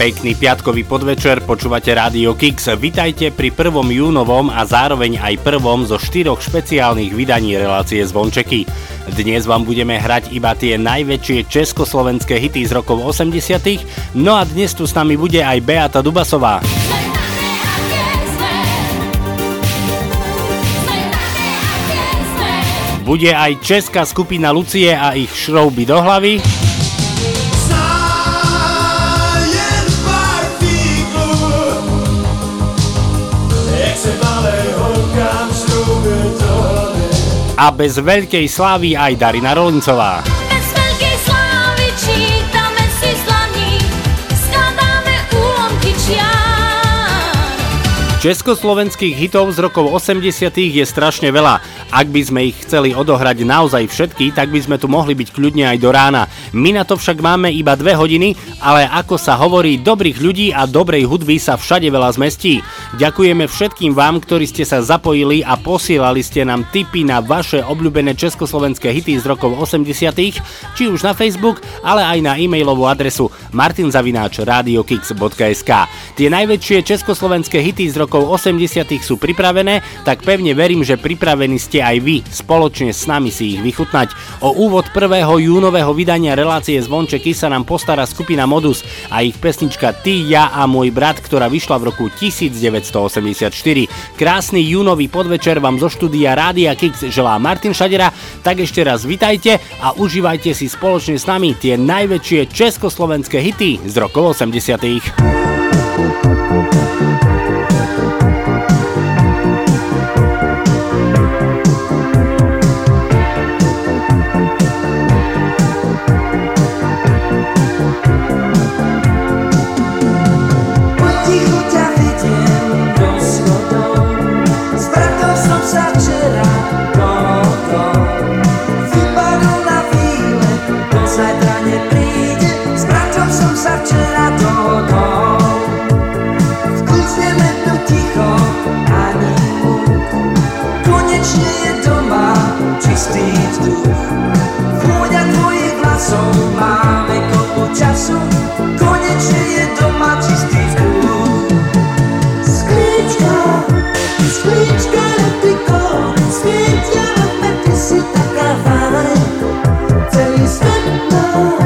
Pekný piatkový podvečer, počúvate Rádio Kix. Vitajte pri prvom júnovom a zároveň aj prvom zo štyroch špeciálnych vydaní relácie Zvončeky. Dnes vám budeme hrať iba tie najväčšie československé hity z rokov 80 no a dnes tu s nami bude aj Beata Dubasová. Bude aj česká skupina Lucie a ich šrouby do hlavy. A bez veľkej slávy aj Darina Rolincová. Československých hitov z rokov 80 je strašne veľa. Ak by sme ich chceli odohrať naozaj všetky, tak by sme tu mohli byť kľudne aj do rána. My na to však máme iba dve hodiny, ale ako sa hovorí, dobrých ľudí a dobrej hudby sa všade veľa zmestí. Ďakujeme všetkým vám, ktorí ste sa zapojili a posielali ste nám tipy na vaše obľúbené československé hity z rokov 80 či už na Facebook, ale aj na e-mailovú adresu martinzavináč.radiokix.sk Tie najväčšie československé hity z rokov 80 sú pripravené, tak pevne verím, že pripravení ste aj vy spoločne s nami si ich vychutnať. O úvod 1. júnového vydania relácie Zvončeky sa nám postará skupina Modus a ich pesnička Ty, ja a môj brat, ktorá vyšla v roku 1984. Krásny júnový podvečer vám zo štúdia Rádia Kix želá Martin Šadera, tak ešte raz vitajte a užívajte si spoločne s nami tie najväčšie československé hity z rokov 80. času Konečne je doma čistý vzduch. Sklíčka, sklíčka repliko Svietiame, ty si taká fajn. Celý svet má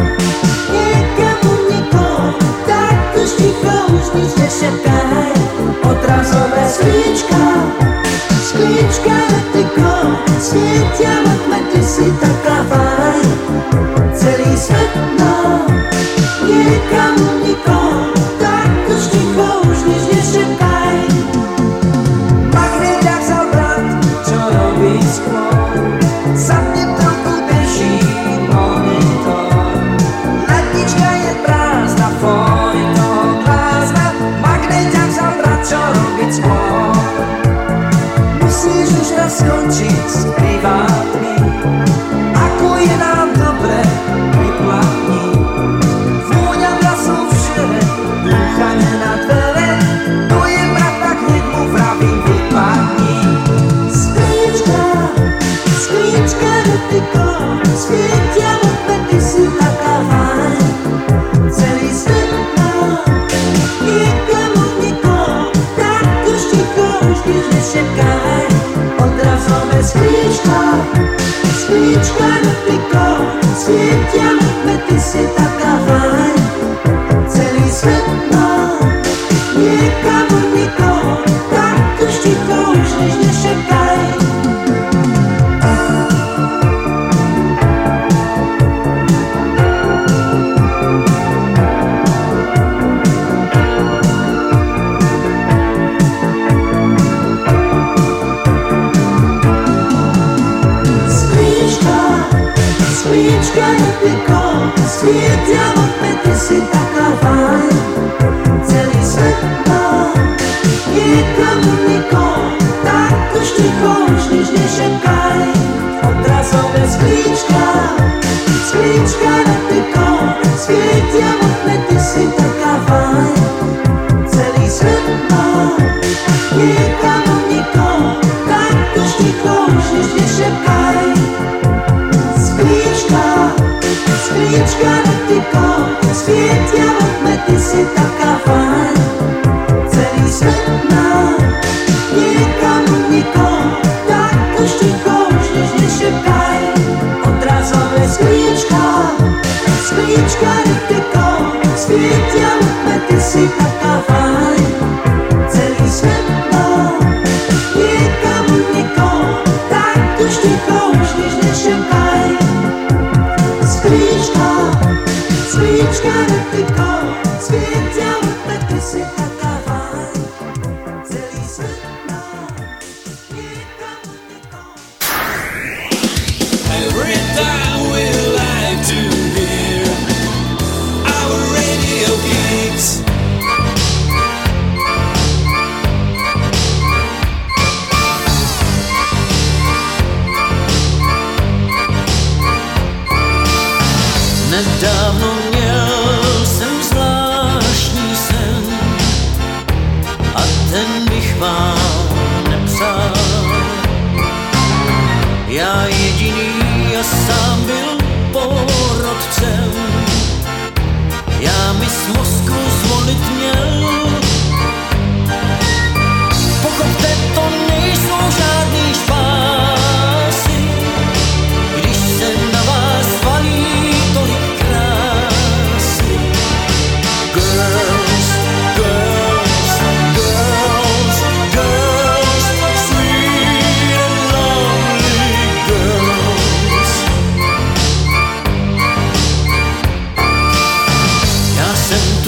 niekomu nikoho Tak už ticho, už nič nešepkaj Odrazové sklíčka, sklíčka repliko Svietiame, ty si taká fajn. Celý svet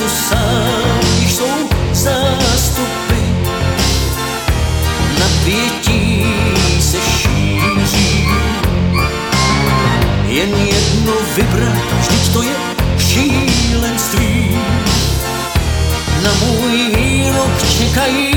sám jsou zástupy. Napětí se šíří. Jen jedno vybrat, vždyť to je šílenství. Na můj rok čekají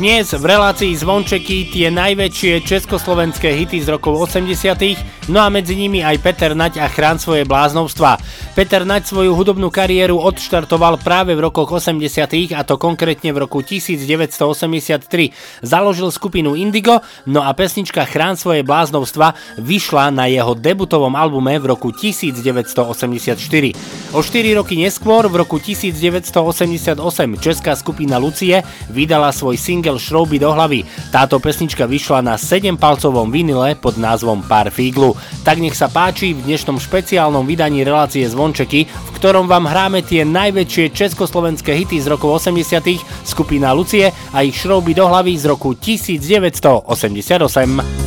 Dnes v relácii Zvončeky tie najväčšie československé hity z rokov 80 no a medzi nimi aj Peter Nať a Chrán svoje bláznovstva. Peter Nať svoju hudobnú kariéru odštartoval práve v rokoch 80 a to konkrétne v roku 1983. Založil skupinu Indigo, no a pesnička Chrán svoje bláznovstva vyšla na jeho debutovom albume v roku 1984. O 4 roky neskôr, v roku 1988, česká skupina Lucie vydala svoj single Šrouby do hlavy. Táto pesnička vyšla na 7-palcovom vinile pod názvom Pár fíglu. Tak nech sa páči v dnešnom špeciálnom vydaní relácie Zvončeky, v ktorom vám hráme tie najväčšie československé hity z rokov 80 skupina Lucie a ich Šrouby do hlavy z roku 1988.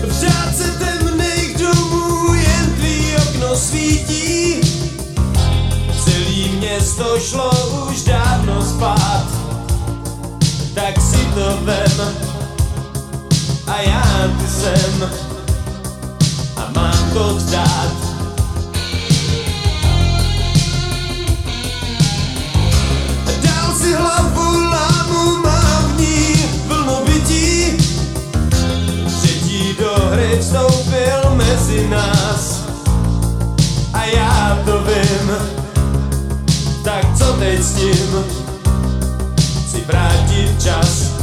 V řádce temných domů jen tvý okno svítí. Celý město šlo už dávno spát. Tak si to vem. A já ty sem A mám to vzdát Tak co teď s tím? Chci vrátit čas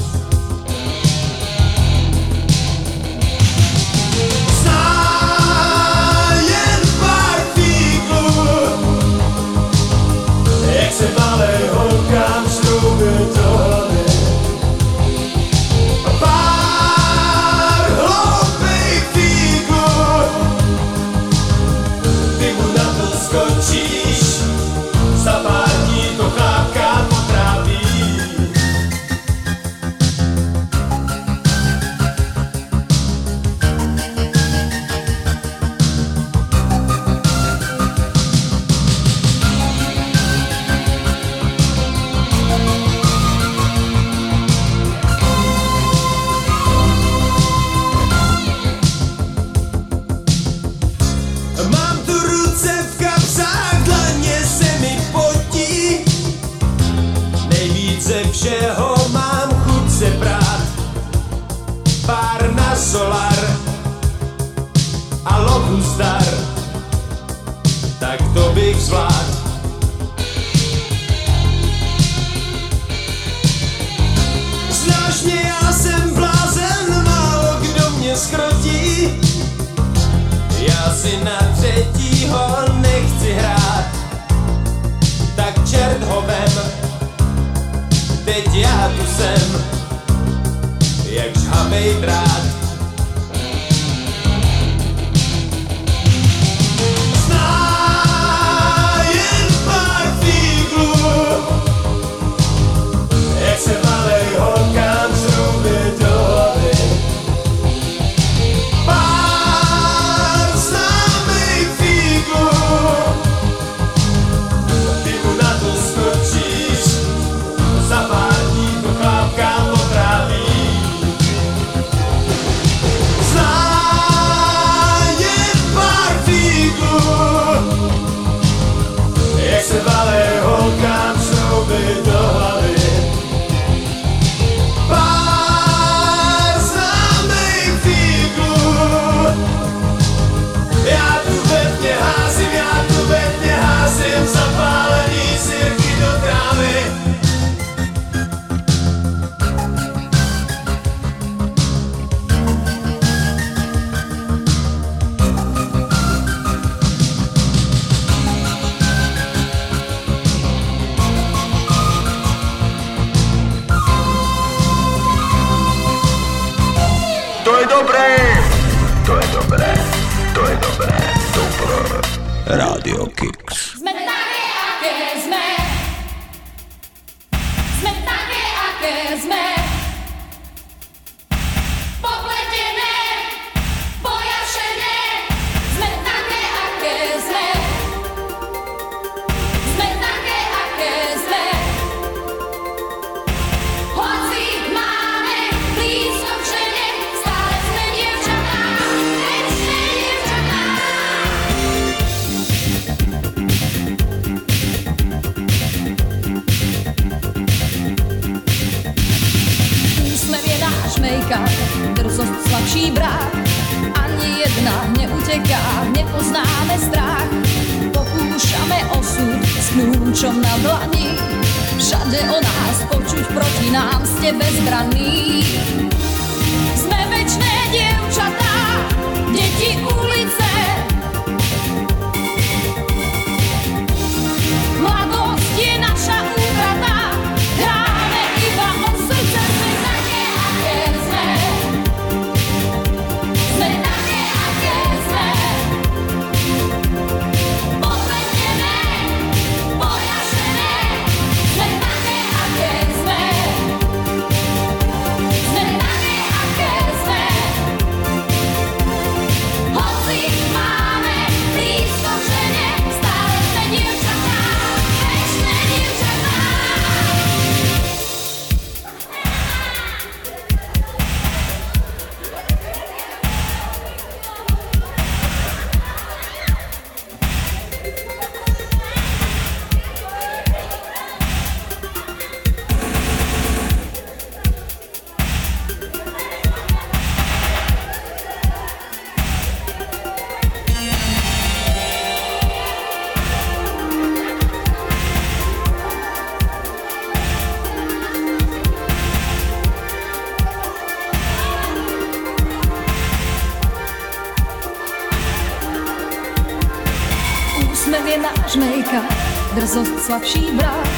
slabší brat.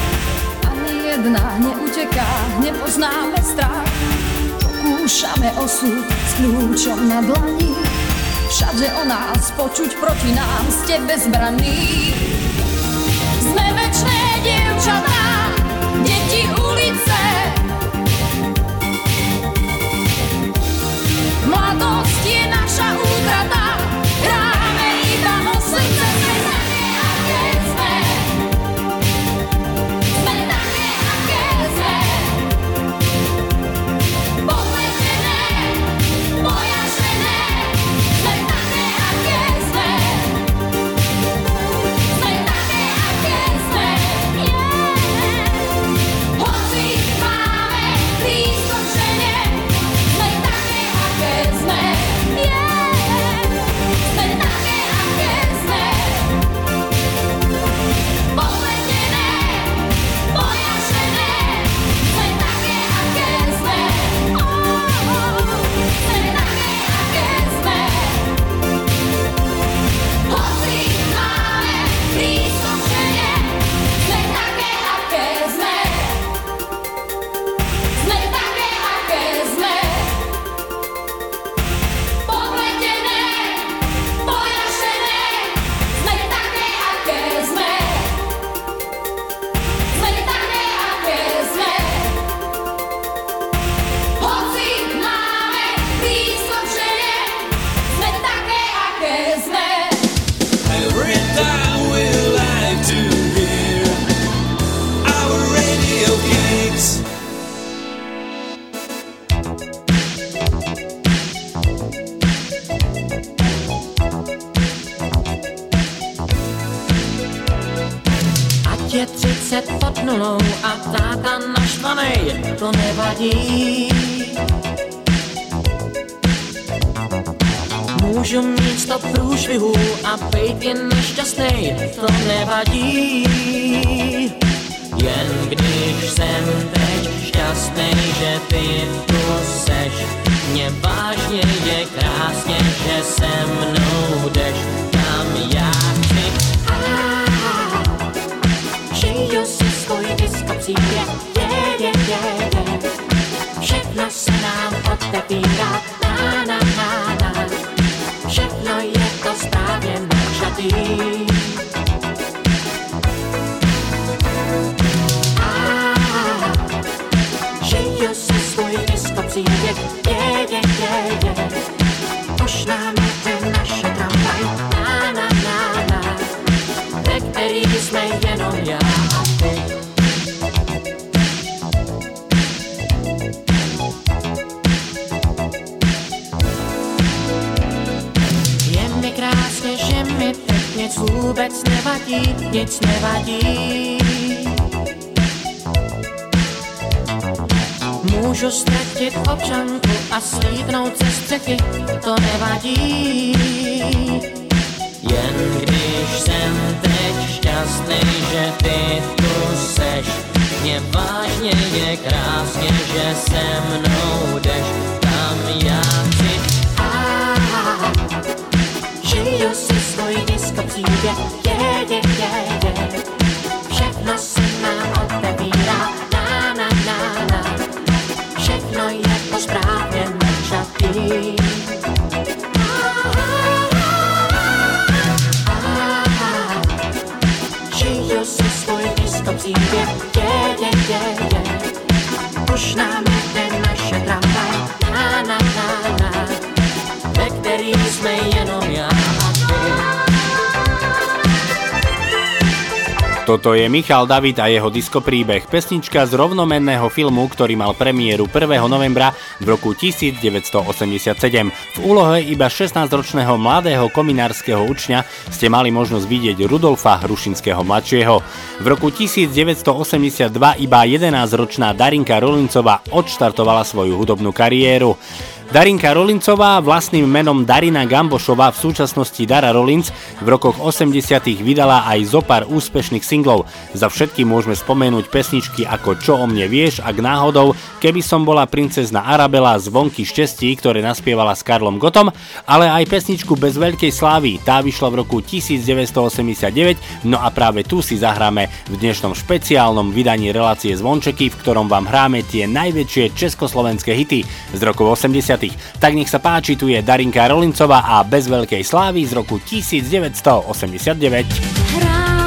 Ani jedna neuteká, nepoznáme strach. Pokúšame osud s kľúčom na dlani. Všade o nás počuť proti nám ste bezbranní. Nic vůbec nevadí, nic nevadí. Můžu ztratit občanku a slídnout ze střechy, to nevadí. Jen když jsem teď šťastný, že ty tu seš, mě vážně je krásně, že se mnou jdeš, tam já chci. A žiju si svůj disko přijde, je, Toto je Michal David a jeho diskopríbeh, pesnička z rovnomenného filmu, ktorý mal premiéru 1. novembra v roku 1987. V úlohe iba 16-ročného mladého kominárskeho učňa ste mali možnosť vidieť Rudolfa Hrušinského mladšieho. V roku 1982 iba 11-ročná Darinka Rolincová odštartovala svoju hudobnú kariéru. Darinka Rolincová vlastným menom Darina Gambošová v súčasnosti Dara Rolinc v rokoch 80 vydala aj zo pár úspešných singlov. Za všetky môžeme spomenúť pesničky ako Čo o mne vieš, ak náhodou, Keby som bola princezna Arabela, Zvonky štestí, ktoré naspievala s Karlom Gotom, ale aj pesničku Bez veľkej slávy, tá vyšla v roku 1989, no a práve tu si zahráme v dnešnom špeciálnom vydaní relácie Zvončeky, v ktorom vám hráme tie najväčšie československé hity z rokov 80 Tak nech sa páči, tu je Darinka Rolincová a Bez veľkej slávy z roku 1989. Hrávam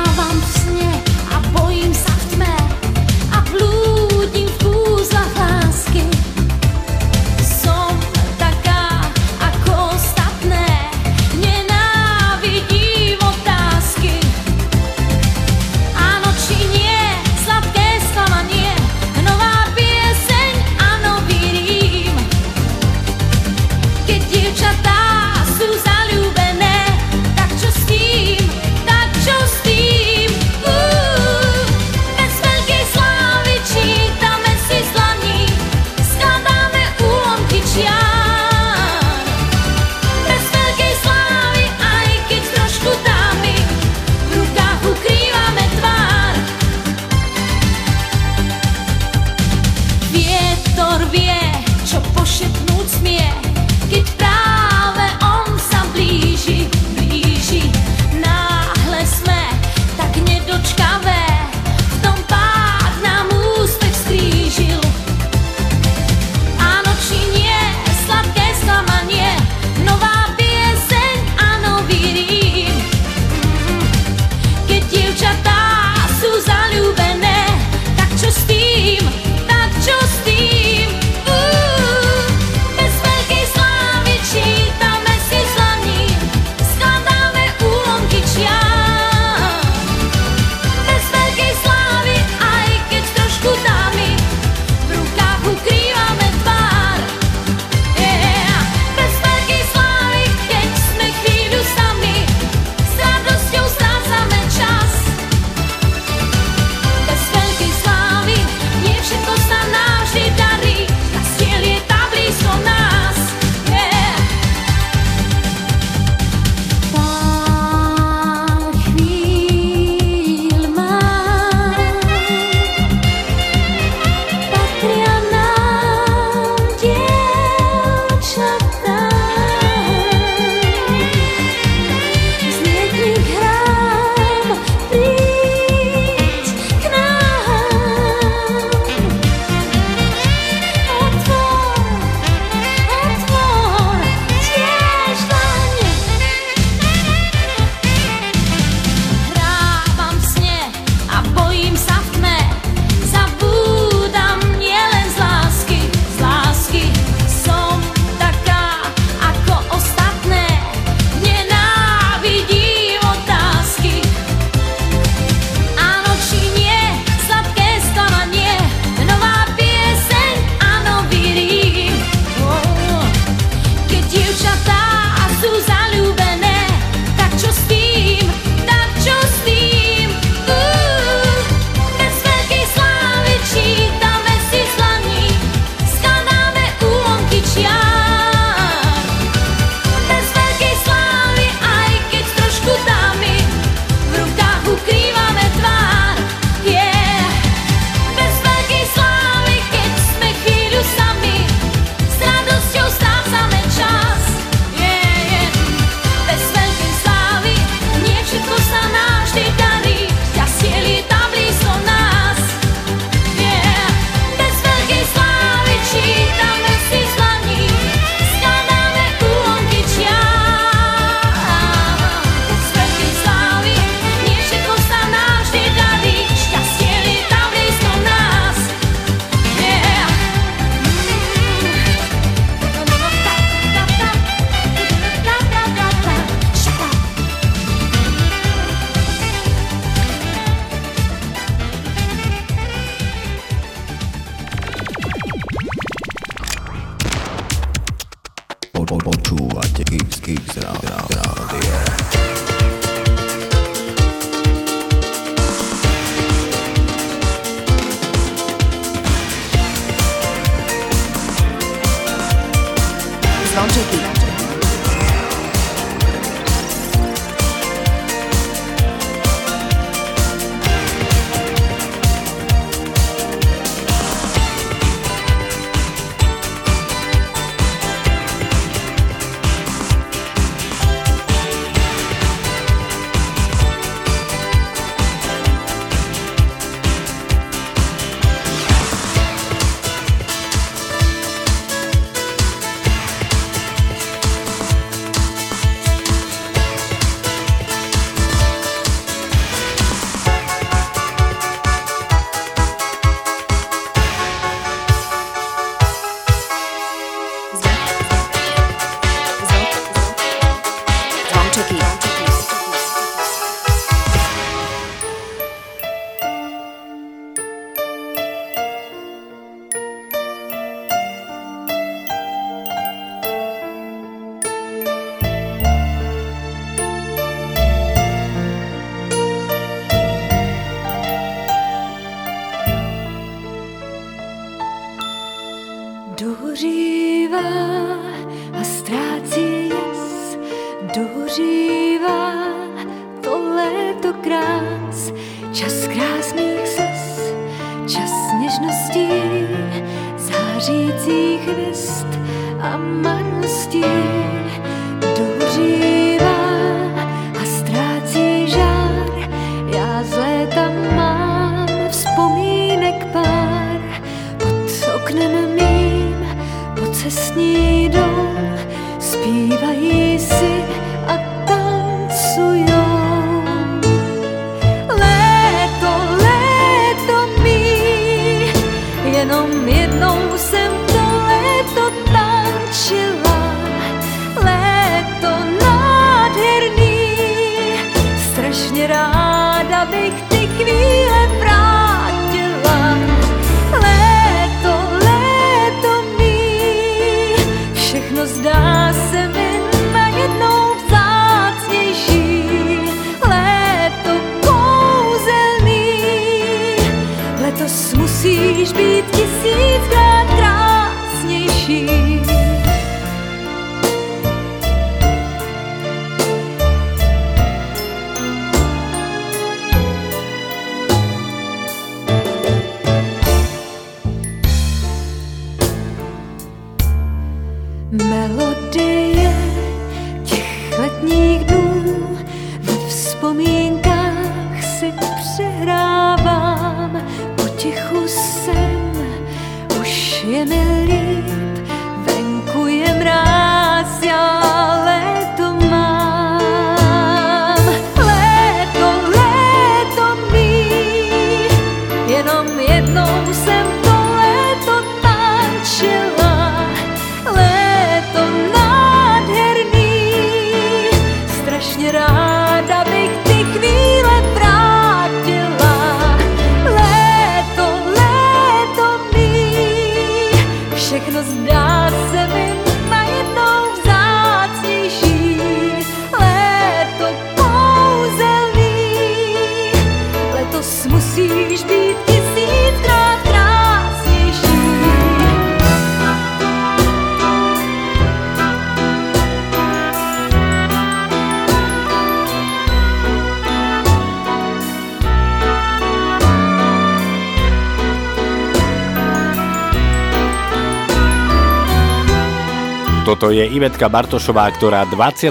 je Ivetka Bartošová, ktorá 29.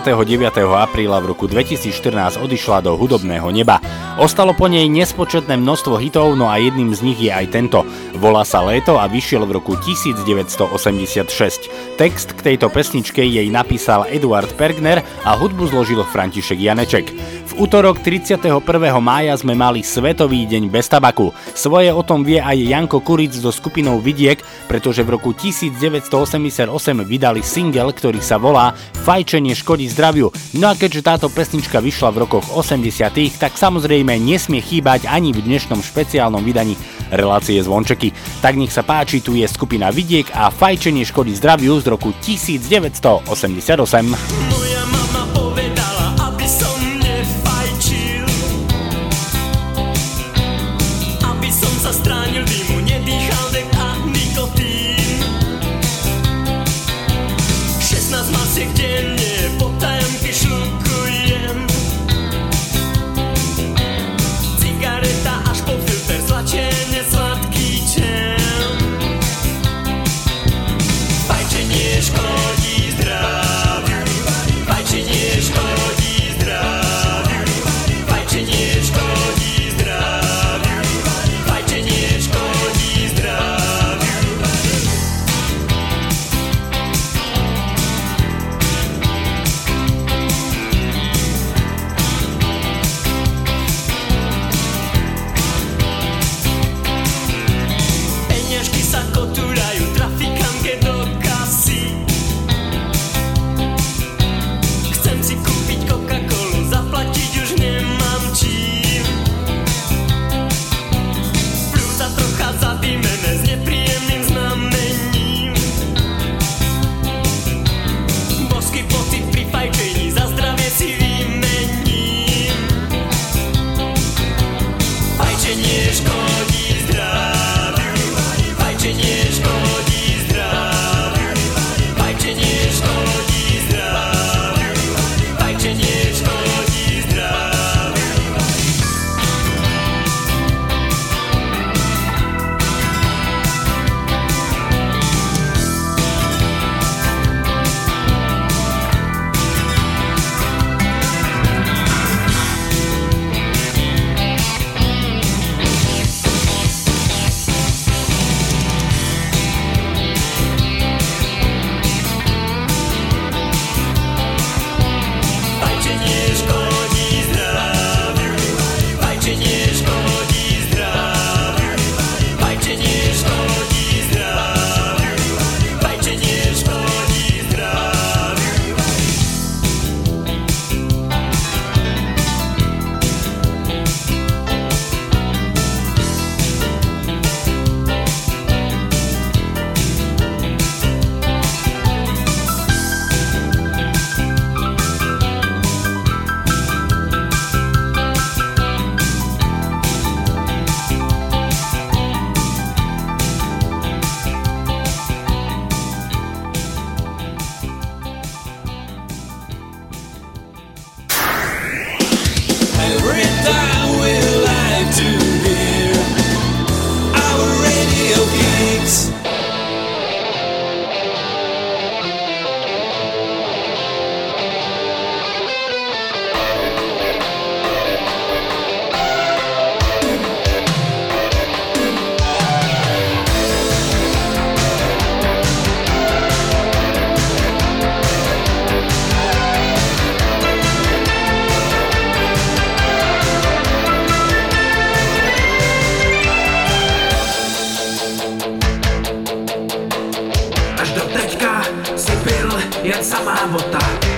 apríla v roku 2014 odišla do hudobného neba. Ostalo po nej nespočetné množstvo hitov, no a jedným z nich je aj tento. Volá sa Léto a vyšiel v roku 1986. Text k tejto pesničke jej napísal Eduard Pergner a hudbu zložil František Janeček. V útorok 31. mája sme mali Svetový deň bez tabaku. Svoje o tom vie aj Janko Kuric so skupinou Vidiek, pretože v roku 1988 vydali single, ktorý sa volá Fajčenie škodí zdraviu. No a keďže táto pesnička vyšla v rokoch 80 tak samozrejme nesmie chýbať ani v dnešnom špeciálnom vydaní relácie zvončeky. Tak nech sa páči, tu je skupina Vidiek a Fajčenie škody zdraviu z roku 1988.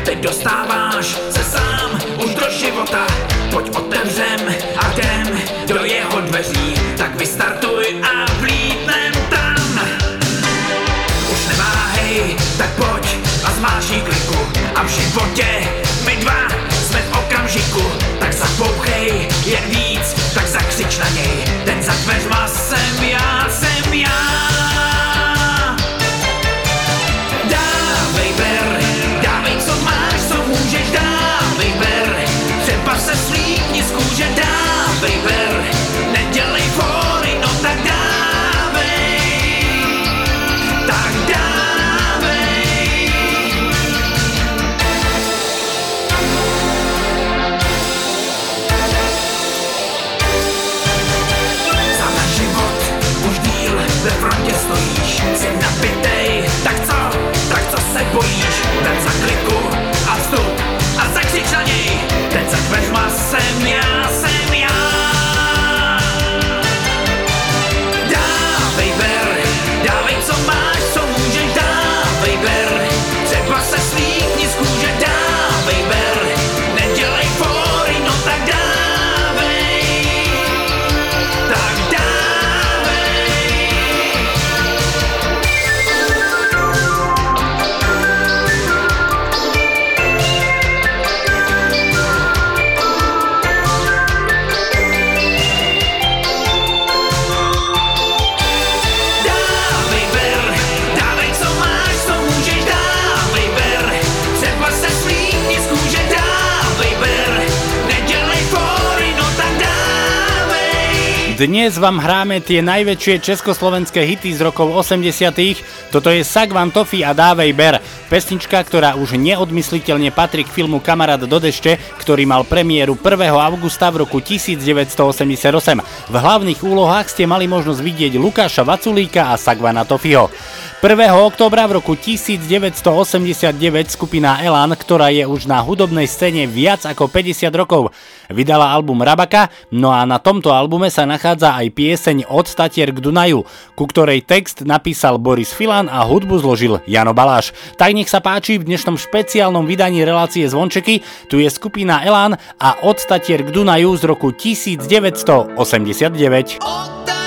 Teď dostáváš se sám už do života. Pojď otevřem a jdem do jeho dveří Tak vystartuj a vlítnem tam. Už neváhej, tak pojď a zmáší kliku A v životě my dva jsme v okamžiku. Tak zapouchej jen víc, tak zakřič na něj. Dnes vám hráme tie najväčšie československé hity z rokov 80 Toto je Sagvan Tofi a Dávej Ber. Pesnička, ktorá už neodmysliteľne patrí k filmu Kamarát do dešte, ktorý mal premiéru 1. augusta v roku 1988. V hlavných úlohách ste mali možnosť vidieť Lukáša Vaculíka a Sagvana Tofiho. 1. októbra v roku 1989 skupina Elan, ktorá je už na hudobnej scéne viac ako 50 rokov, vydala album Rabaka, no a na tomto albume sa nachádza aj pieseň Od Statier k Dunaju, ku ktorej text napísal Boris Filan a hudbu zložil Jano Baláš. Tak nech sa páči v dnešnom špeciálnom vydaní relácie Zvončeky, tu je skupina Elan a Od Statier k Dunaju z roku 1989. Siroty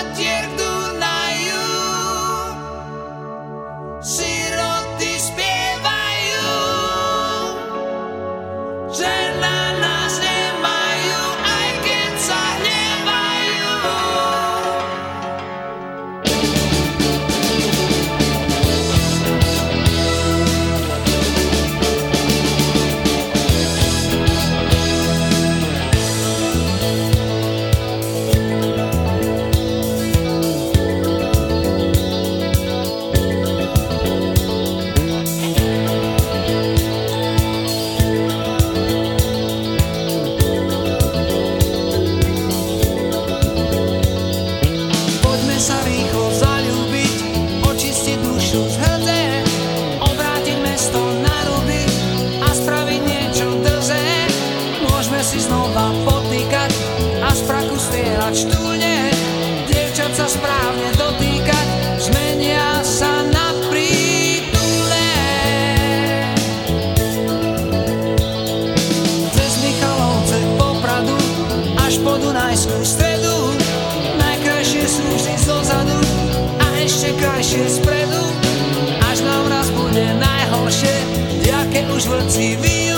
jaké už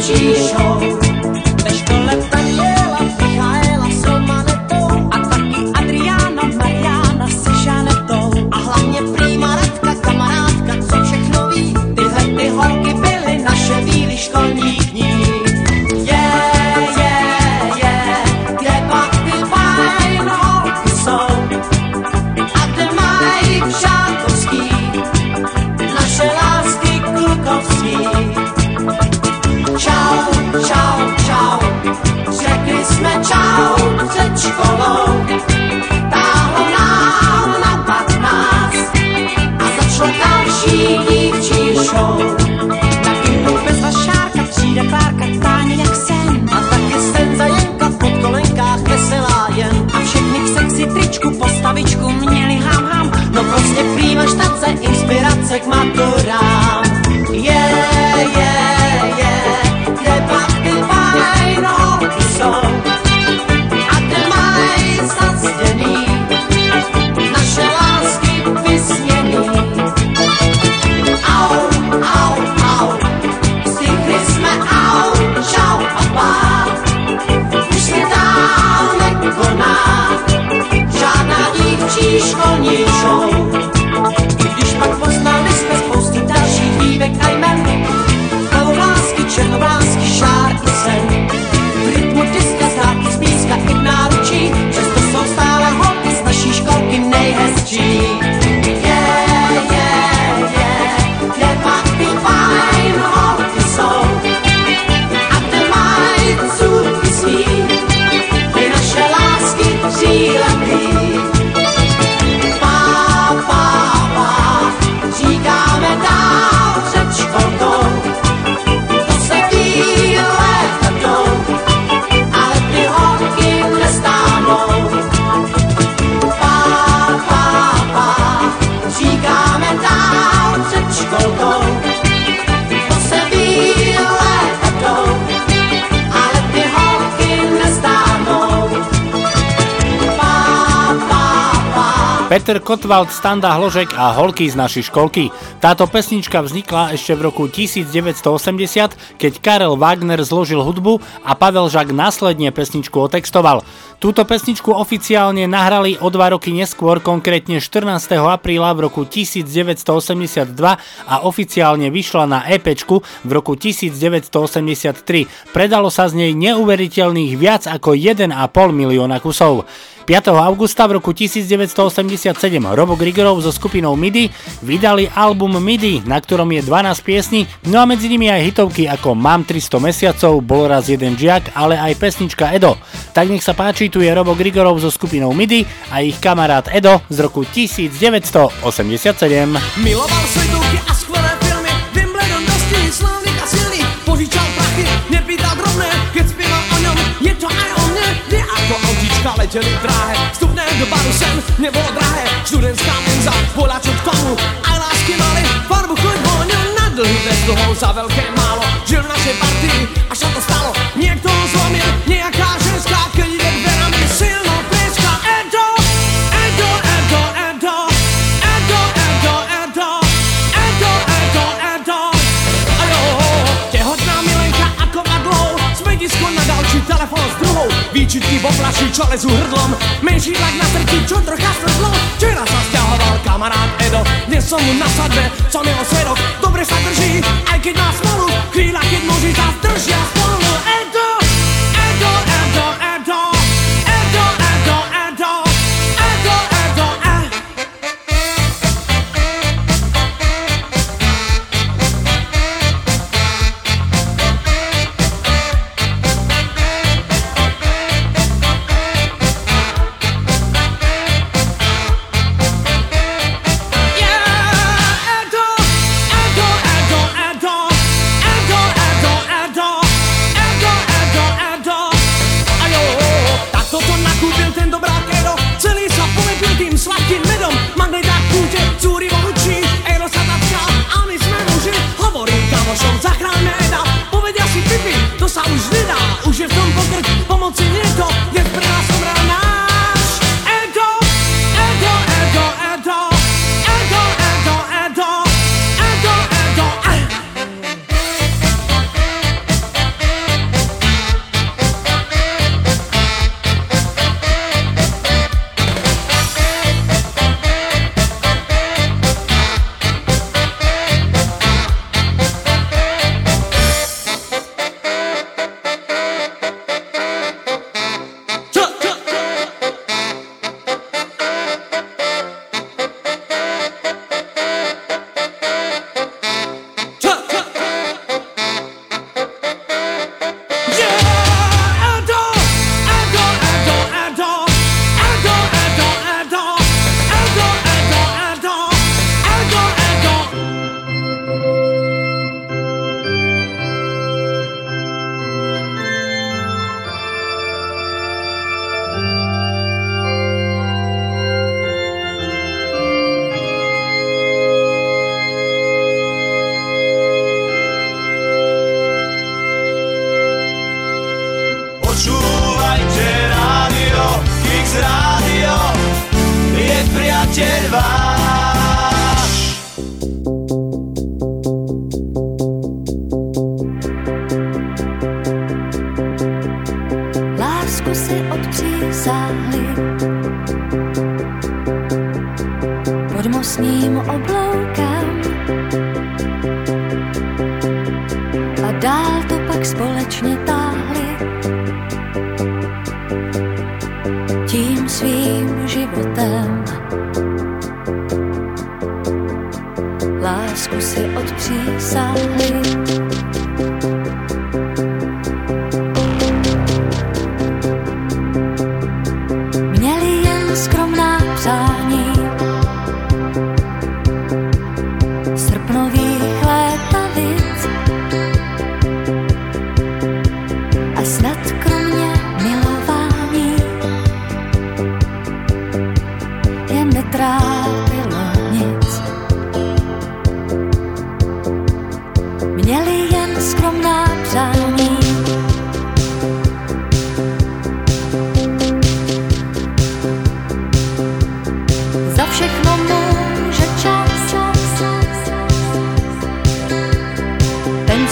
举手 Peter Kotwald, Standa Hložek a Holky z našej školky. Táto pesnička vznikla ešte v roku 1980, keď Karel Wagner zložil hudbu a Pavel Žak následne pesničku otextoval. Túto pesničku oficiálne nahrali o dva roky neskôr, konkrétne 14. apríla v roku 1982 a oficiálne vyšla na EP v roku 1983. Predalo sa z nej neuveriteľných viac ako 1,5 milióna kusov. 5. augusta v roku 1987 Robo Grigorov so skupinou MIDI vydali album MIDI, na ktorom je 12 piesní, no a medzi nimi aj hitovky ako Mám 300 mesiacov, Bol raz jeden žiak, ale aj pesnička Edo. Tak nech sa páči, tu je Robo Grigorov so skupinou MIDI a ich kamarát Edo z roku 1987. Miloval světulky a skvělé filmy, Wimbledon dosti slavných a silných, požičal prachy, nepýtal drobné, keď zpíval o ňom, je to aj autíčka letěli dráhe, vstupné do baru sem nebolo drahé, študentská menza, bola čo k tomu, aj lásky mali, farbu chuť voňu, na dlhý bez dlhou za veľké málo, žil v našej partii, sa to stalo, niekto zlomil, nejaká druhou, výčitky v oplaši, čo lezú hrdlom, menší tlak na srdci, čo trocha smrzlo. Včera sa stiahoval kamarát Edo, dnes som mu na sadbe, som jeho svedok, dobre sa drží, aj keď má smolu, chvíľa, keď muži sa držia spolu. Edo, Edo,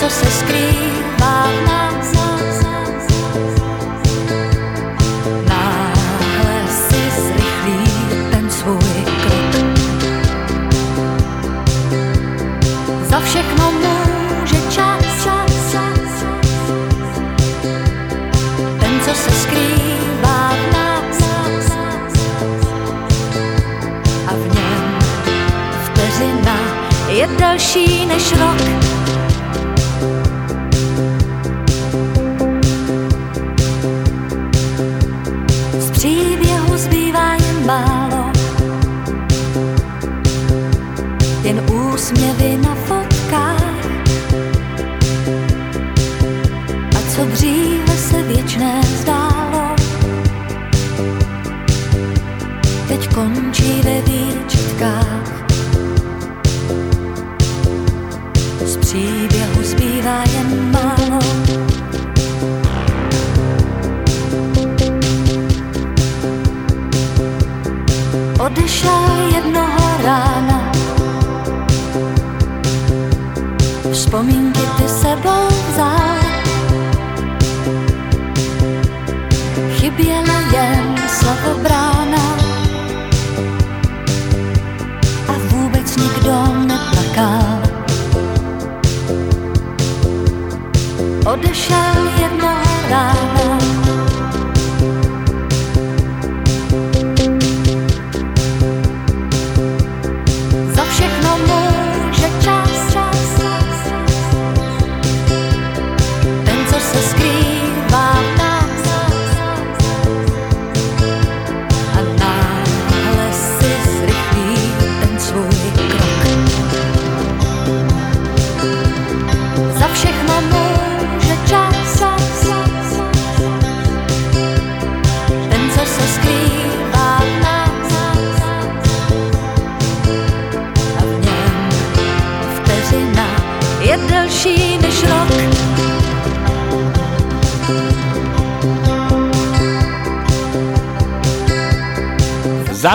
ten, co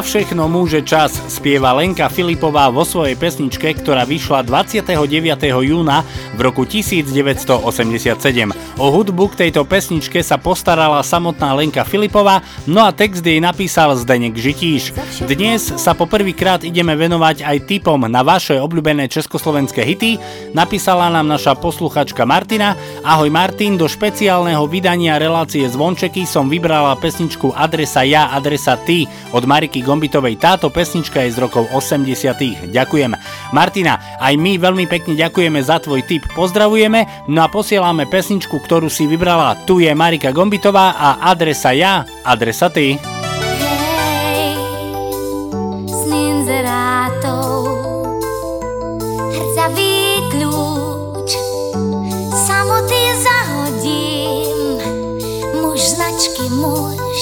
všechno môže čas spieva Lenka Filipová vo svojej pesničke, ktorá vyšla 29. júna v roku 1987. O hudbu k tejto pesničke sa postarala samotná Lenka Filipová, no a text jej napísal Zdenek Žitíš. Dnes sa poprvýkrát ideme venovať aj typom na vaše obľúbené československé hity. Napísala nám naša posluchačka Martina. Ahoj Martin, do špeciálneho vydania relácie Zvončeky som vybrala pesničku Adresa ja, adresa ty od Mariky Gombitovej. Táto pesnička je z rokov 80. Ďakujem. Martina, aj my veľmi pekne ďakujeme za tvoj tip. Pozdravujeme, no a posielame pesničku, ktorú si vybrala. Tu je Marika Gombitová a adresa ja, adresa ty. s ninzerátou Hrdzavý kľúč Samoty zahodím. Muž značky muž.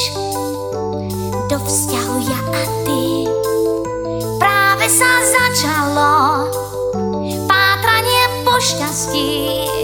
Do vzťahu ja ty. Práve sa začalo Pátranie po šťastí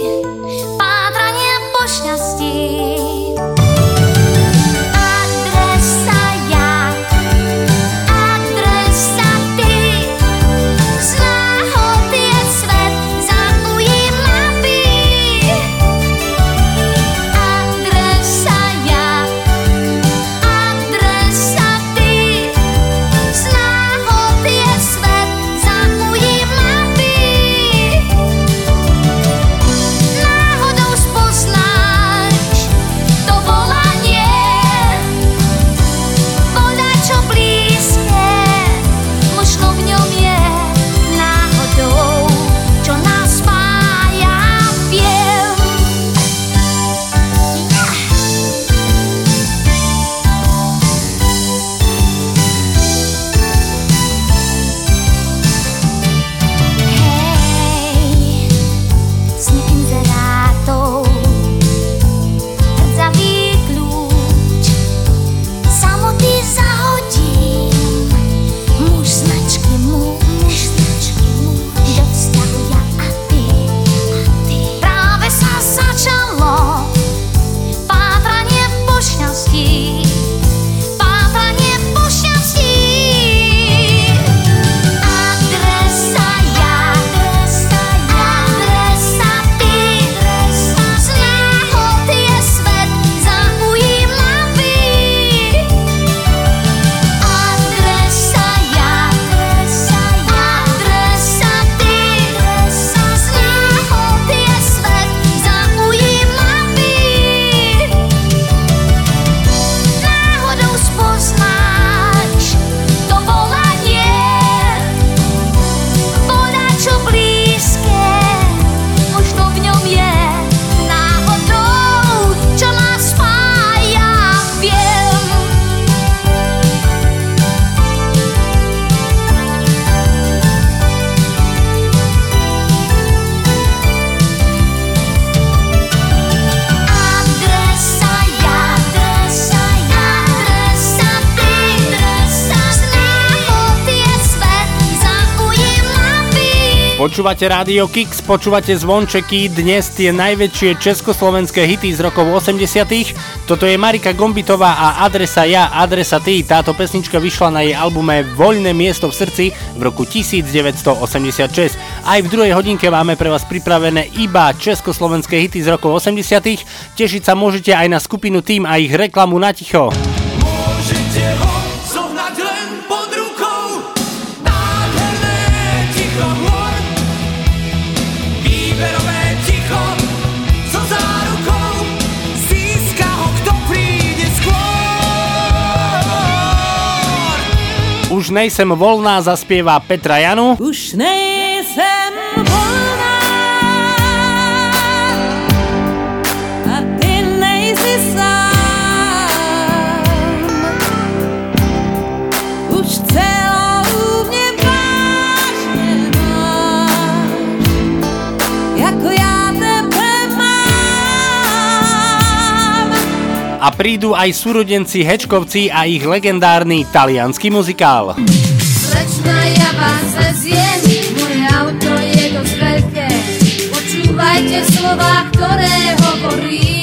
Počúvate Rádio Kix, počúvate zvončeky, dnes tie najväčšie československé hity z rokov 80 Toto je Marika Gombitová a Adresa ja, Adresa ty. Táto pesnička vyšla na jej albume Voľné miesto v srdci v roku 1986. Aj v druhej hodinke máme pre vás pripravené iba československé hity z rokov 80 Tešiť sa môžete aj na skupinu Tým a ich reklamu na ticho. Už nejsem voľná zaspieva Petra Janu. Už nejsem A prídu aj súrodenci Hečkovci a ich legendárny talianský muzikál. Slečna, ja vás veziem, moje auto je dosť veľké. Počúvajte slova, ktoré hovorím.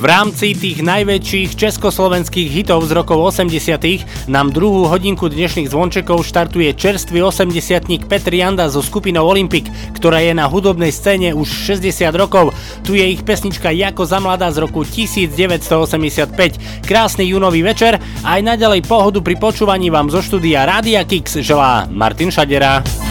V rámci tých najväčších československých hitov z rokov 80 nám druhú hodinku dnešných zvončekov štartuje čerstvý 80 Petr Janda so skupinou Olympic, ktorá je na hudobnej scéne už 60 rokov. Tu je ich pesnička Jako za mladá z roku 1985. Krásny júnový večer a aj naďalej pohodu pri počúvaní vám zo štúdia Rádia Kix želá Martin Šadera.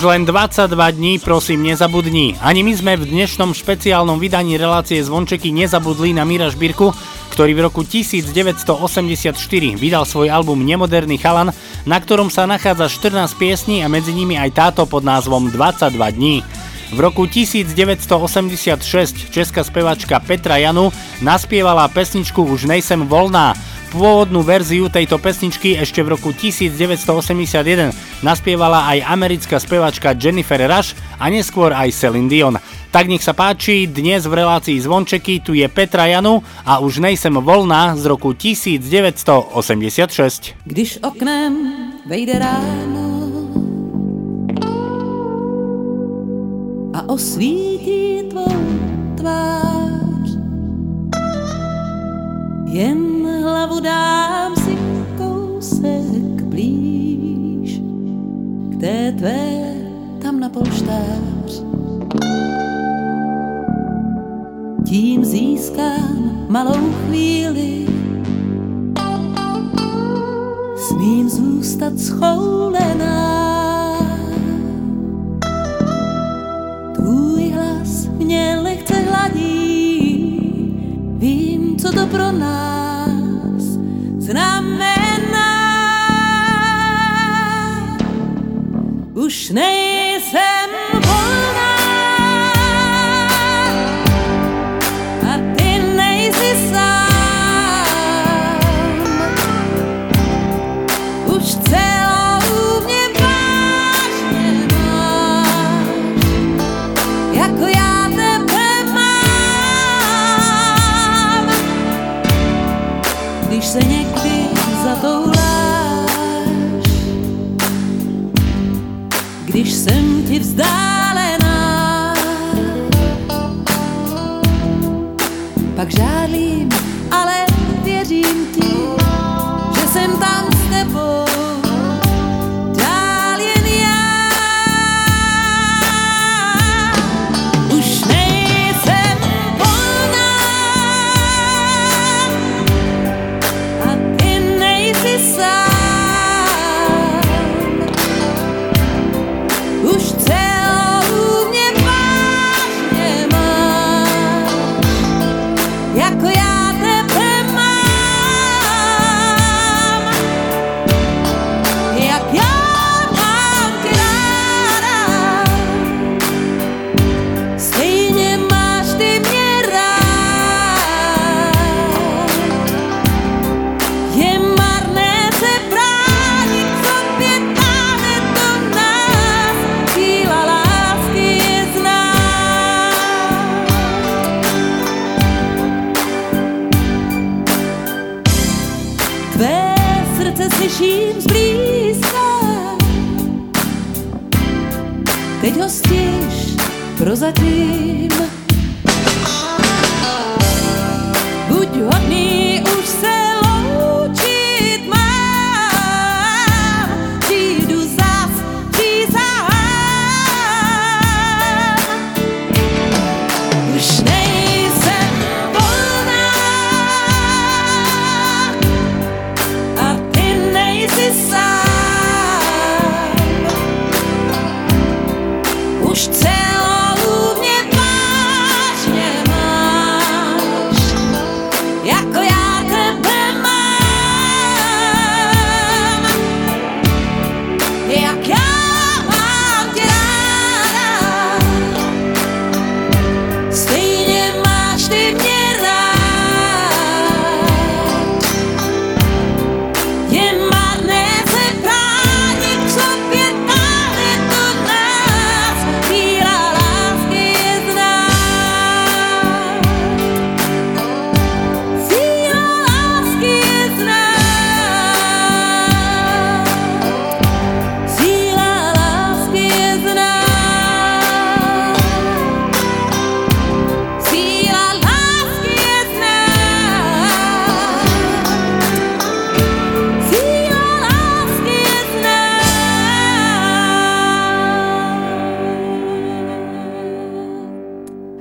Už len 22 dní, prosím, nezabudni. Ani my sme v dnešnom špeciálnom vydaní relácie Zvončeky nezabudli na Mira Žbírku, ktorý v roku 1984 vydal svoj album Nemoderný chalan, na ktorom sa nachádza 14 piesní a medzi nimi aj táto pod názvom 22 dní. V roku 1986 česká spevačka Petra Janu naspievala pesničku Už nejsem voľná. Pôvodnú verziu tejto pesničky ešte v roku 1981 naspievala aj americká spevačka Jennifer Rush a neskôr aj Celine Dion. Tak nech sa páči, dnes v relácii Zvončeky tu je Petra Janu a už nejsem voľná z roku 1986. Když oknem vejde ráno a osvítí tvou tvář, jen hlavu dám si kousek blíž k té tvé tam na polštář. Tím získám malou chvíli smím zůstat schoulená. Tvůj hlas mě lehce hladí, vím, co to pro nás namena. fatigue.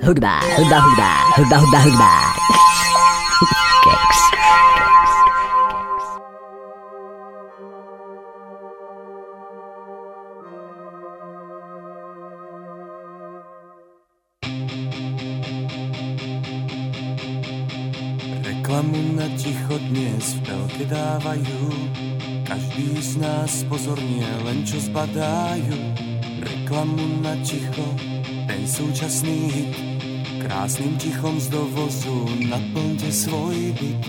hudba, hudba, hudba, hudba, hudba, hudba. Kex. Reklamu na ticho dnes v telke dávajú Každý z nás pozorne len čo zbadajú Reklamu na ticho, ten súčasný hit Krásnym tichom z dovozu naplňte svoj byt.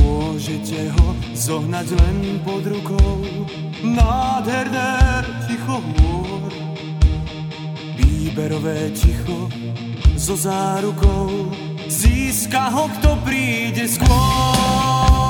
Môžete ho zohnať len pod rukou. Nádherné ticho hôr. Výberové ticho so zárukou. Získa ho, kto príde skôr.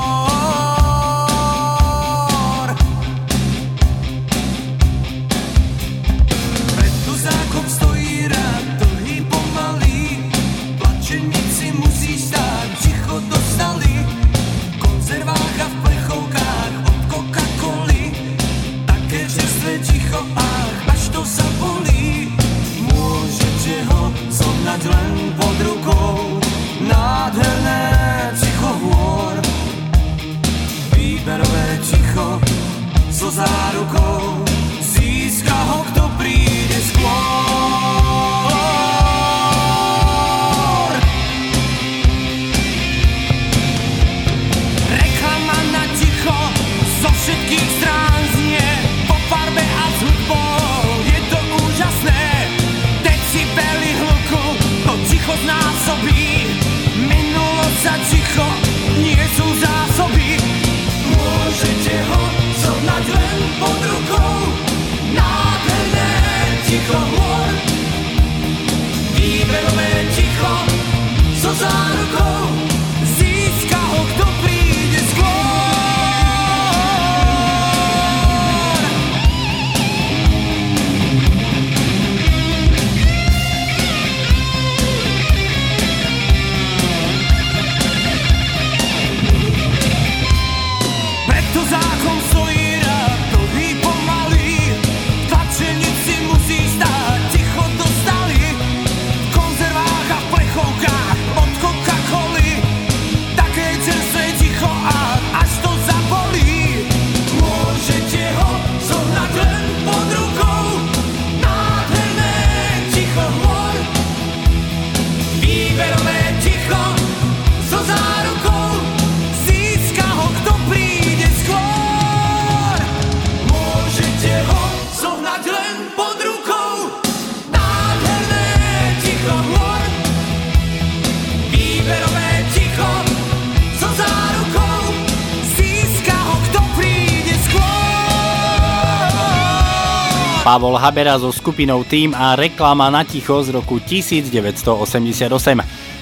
Pavol Habera so skupinou Tým a reklama na ticho z roku 1988.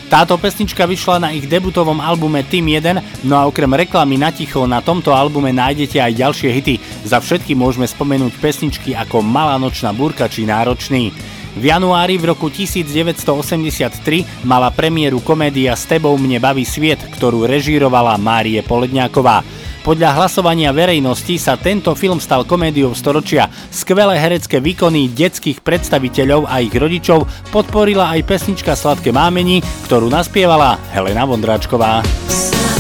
Táto pesnička vyšla na ich debutovom albume Team 1, no a okrem reklamy na ticho na tomto albume nájdete aj ďalšie hity. Za všetky môžeme spomenúť pesničky ako Malá nočná búrka či Náročný. V januári v roku 1983 mala premiéru komédia S tebou mne baví sviet, ktorú režírovala Márie Poledňáková. Podľa hlasovania verejnosti sa tento film stal komédiou storočia. Skvelé herecké výkony detských predstaviteľov a ich rodičov podporila aj pesnička Sladké mámení, ktorú naspievala Helena Vondráčková. Sladké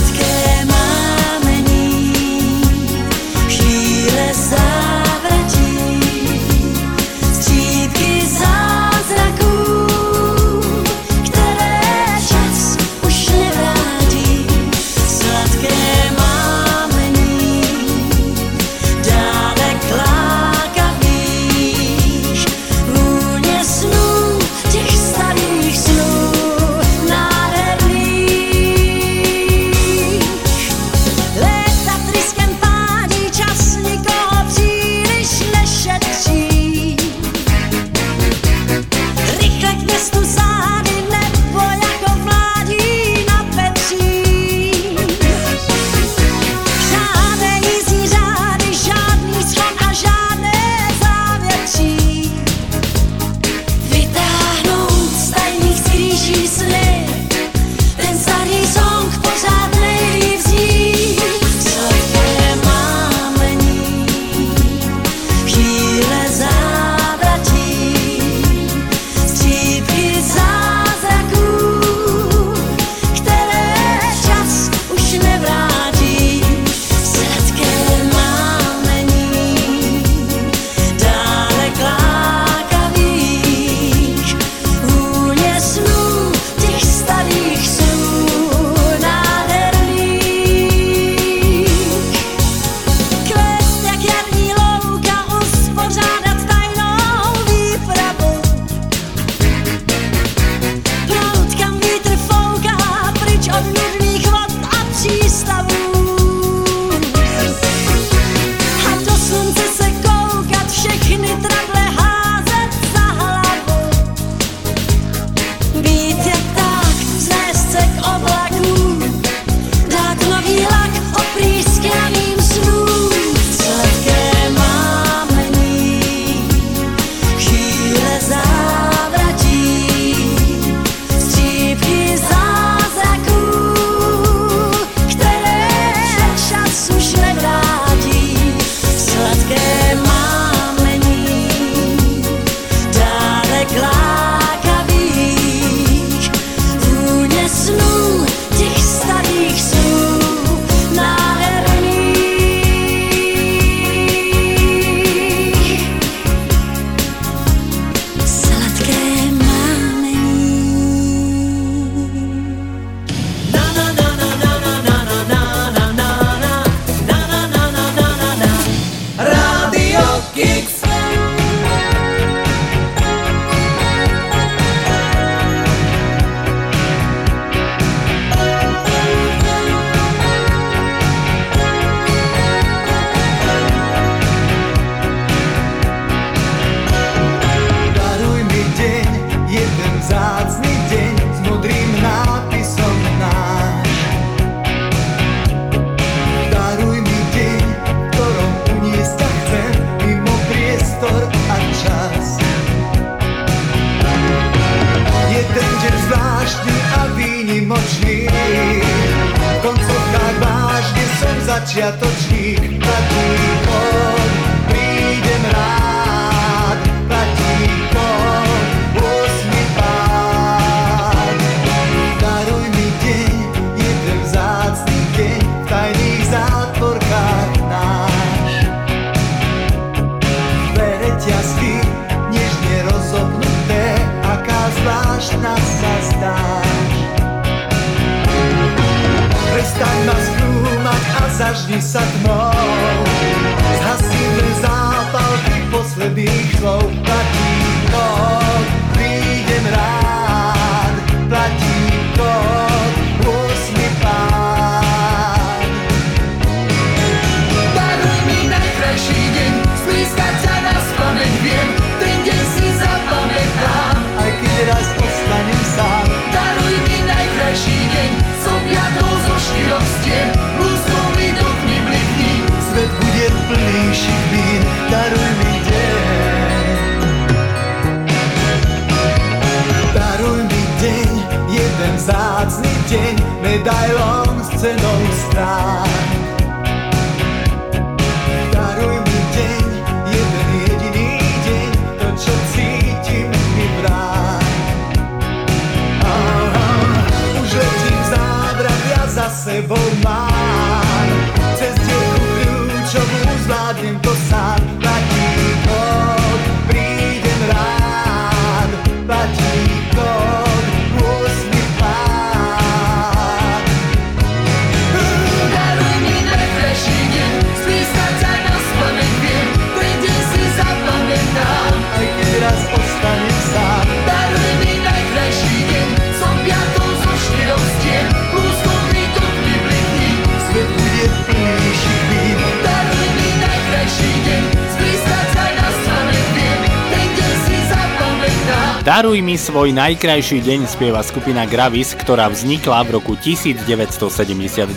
svoj najkrajší deň spieva skupina Gravis, ktorá vznikla v roku 1979.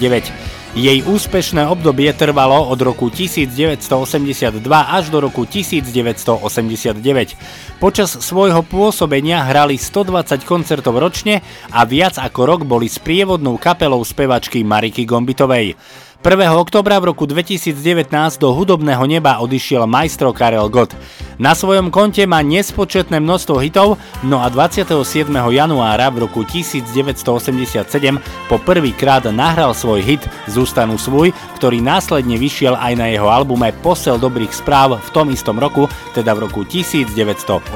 Jej úspešné obdobie trvalo od roku 1982 až do roku 1989. Počas svojho pôsobenia hrali 120 koncertov ročne a viac ako rok boli sprievodnou kapelou spevačky Mariky Gombitovej. 1. oktobra v roku 2019 do hudobného neba odišiel majstro Karel Gott. Na svojom konte má nespočetné množstvo hitov, no a 27. januára v roku 1987 po prvýkrát nahral svoj hit Zústanu svoj, ktorý následne vyšiel aj na jeho albume Posel dobrých správ v tom istom roku, teda v roku 1987.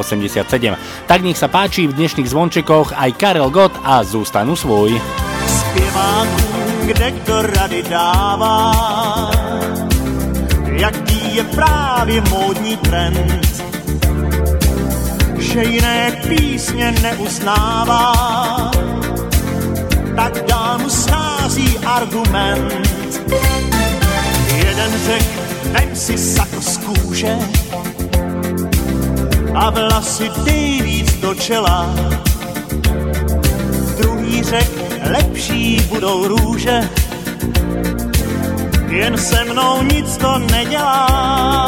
Tak nech sa páči v dnešných zvončekoch aj Karel Gott a Zústanu svoj. zpěváků, kde kdo rady dává, jaký je právě módní trend, že jiné písně neuznává, tak dál schází argument. Jeden řek, vem si sako z kůže. A vlasy dej víc do čela, druhý řek, lepší budou růže, jen se mnou nic to nedělá.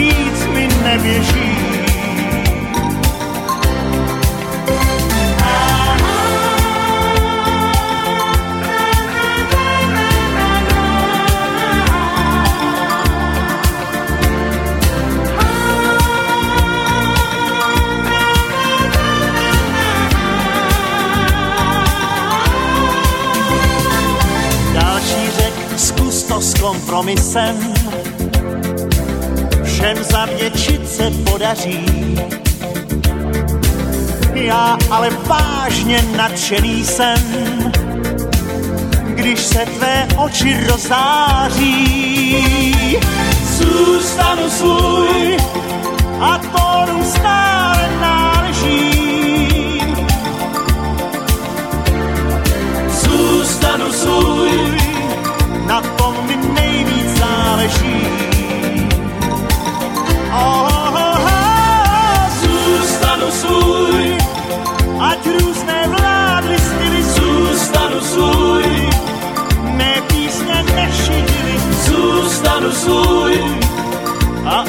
Víc mi neběží. Kompromisem, všem zavděčit se podaří. Já ale vážně nadšený jsem, když se tvé oči rozáří. Zůstanu svůj a tónům stále náleží. Zůstanu svůj, zůstanu svůj, ať různé vládly styly. Zůstanu svůj, mé písně nešidily. Zůstanu svůj a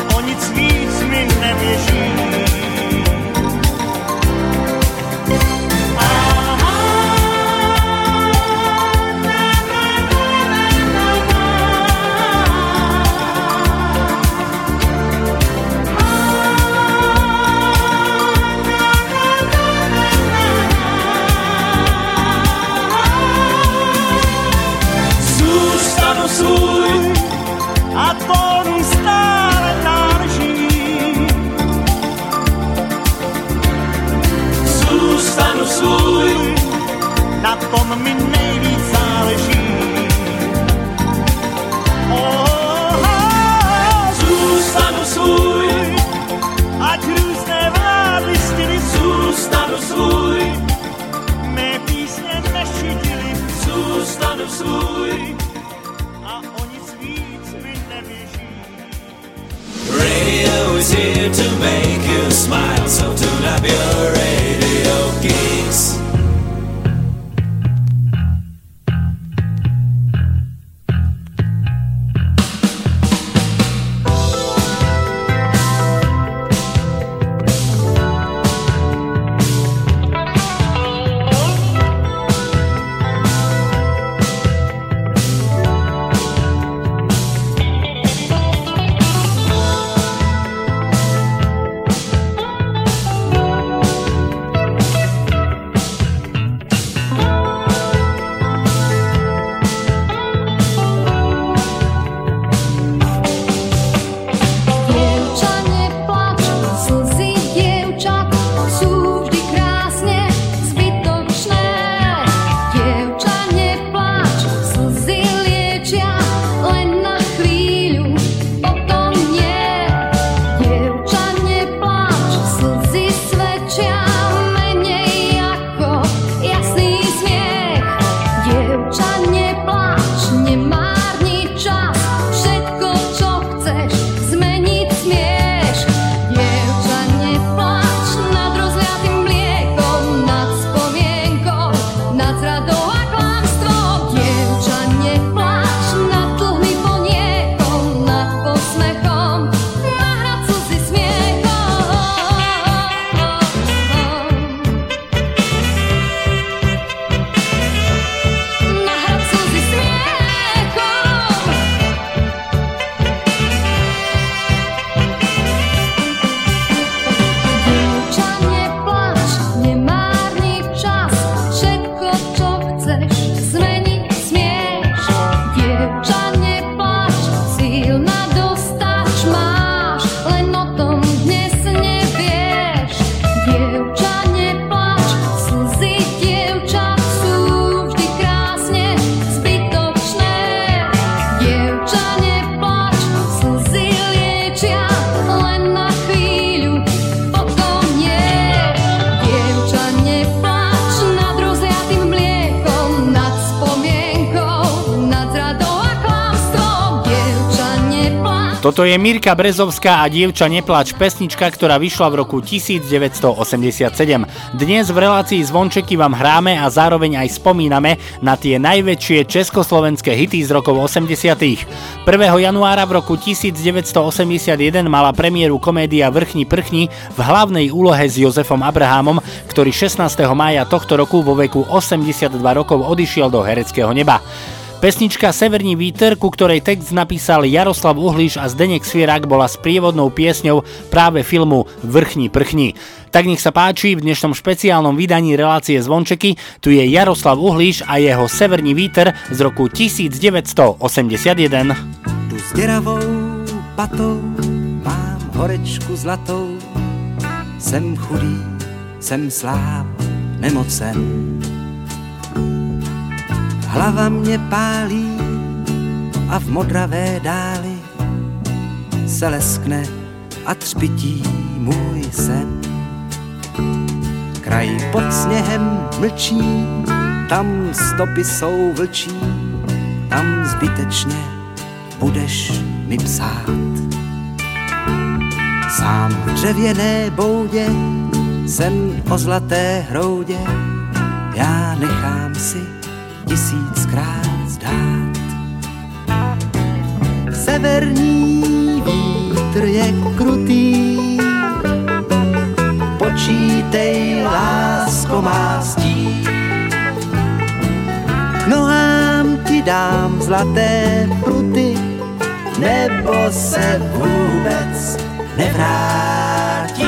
here to make you smile, so tune up your je Mirka Brezovská a Dievča neplač, pesnička, ktorá vyšla v roku 1987. Dnes v relácii Zvončeky vám hráme a zároveň aj spomíname na tie najväčšie československé hity z rokov 80. 1. januára v roku 1981 mala premiéru komédia Vrchni prchni v hlavnej úlohe s Jozefom Abrahamom, ktorý 16. mája tohto roku vo veku 82 rokov odišiel do hereckého neba. Pesnička Severní víter, ku ktorej text napísal Jaroslav Uhliš a Zdenek Svierak, bola sprievodnou piesňou práve filmu Vrchni prchni. Tak nech sa páči, v dnešnom špeciálnom vydaní relácie Zvončeky tu je Jaroslav Uhliš a jeho Severní víter z roku 1981. Tu s deravou patou mám horečku zlatou. Jsem chudý, jsem sláv, nemocen. Hlava mě pálí a v modravé dáli se leskne a třpití můj sen. Kraj pod sněhem mlčí, tam stopy jsou vlčí, tam zbytečně budeš mi psát. Sám v dřevěné boudě, sen o zlaté hroudě, já nechám si tisíckrát zdát. Severní vítr je krutý, počítej, lásko má stí. K nohám ti dám zlaté pruty, nebo se vůbec nevrátím.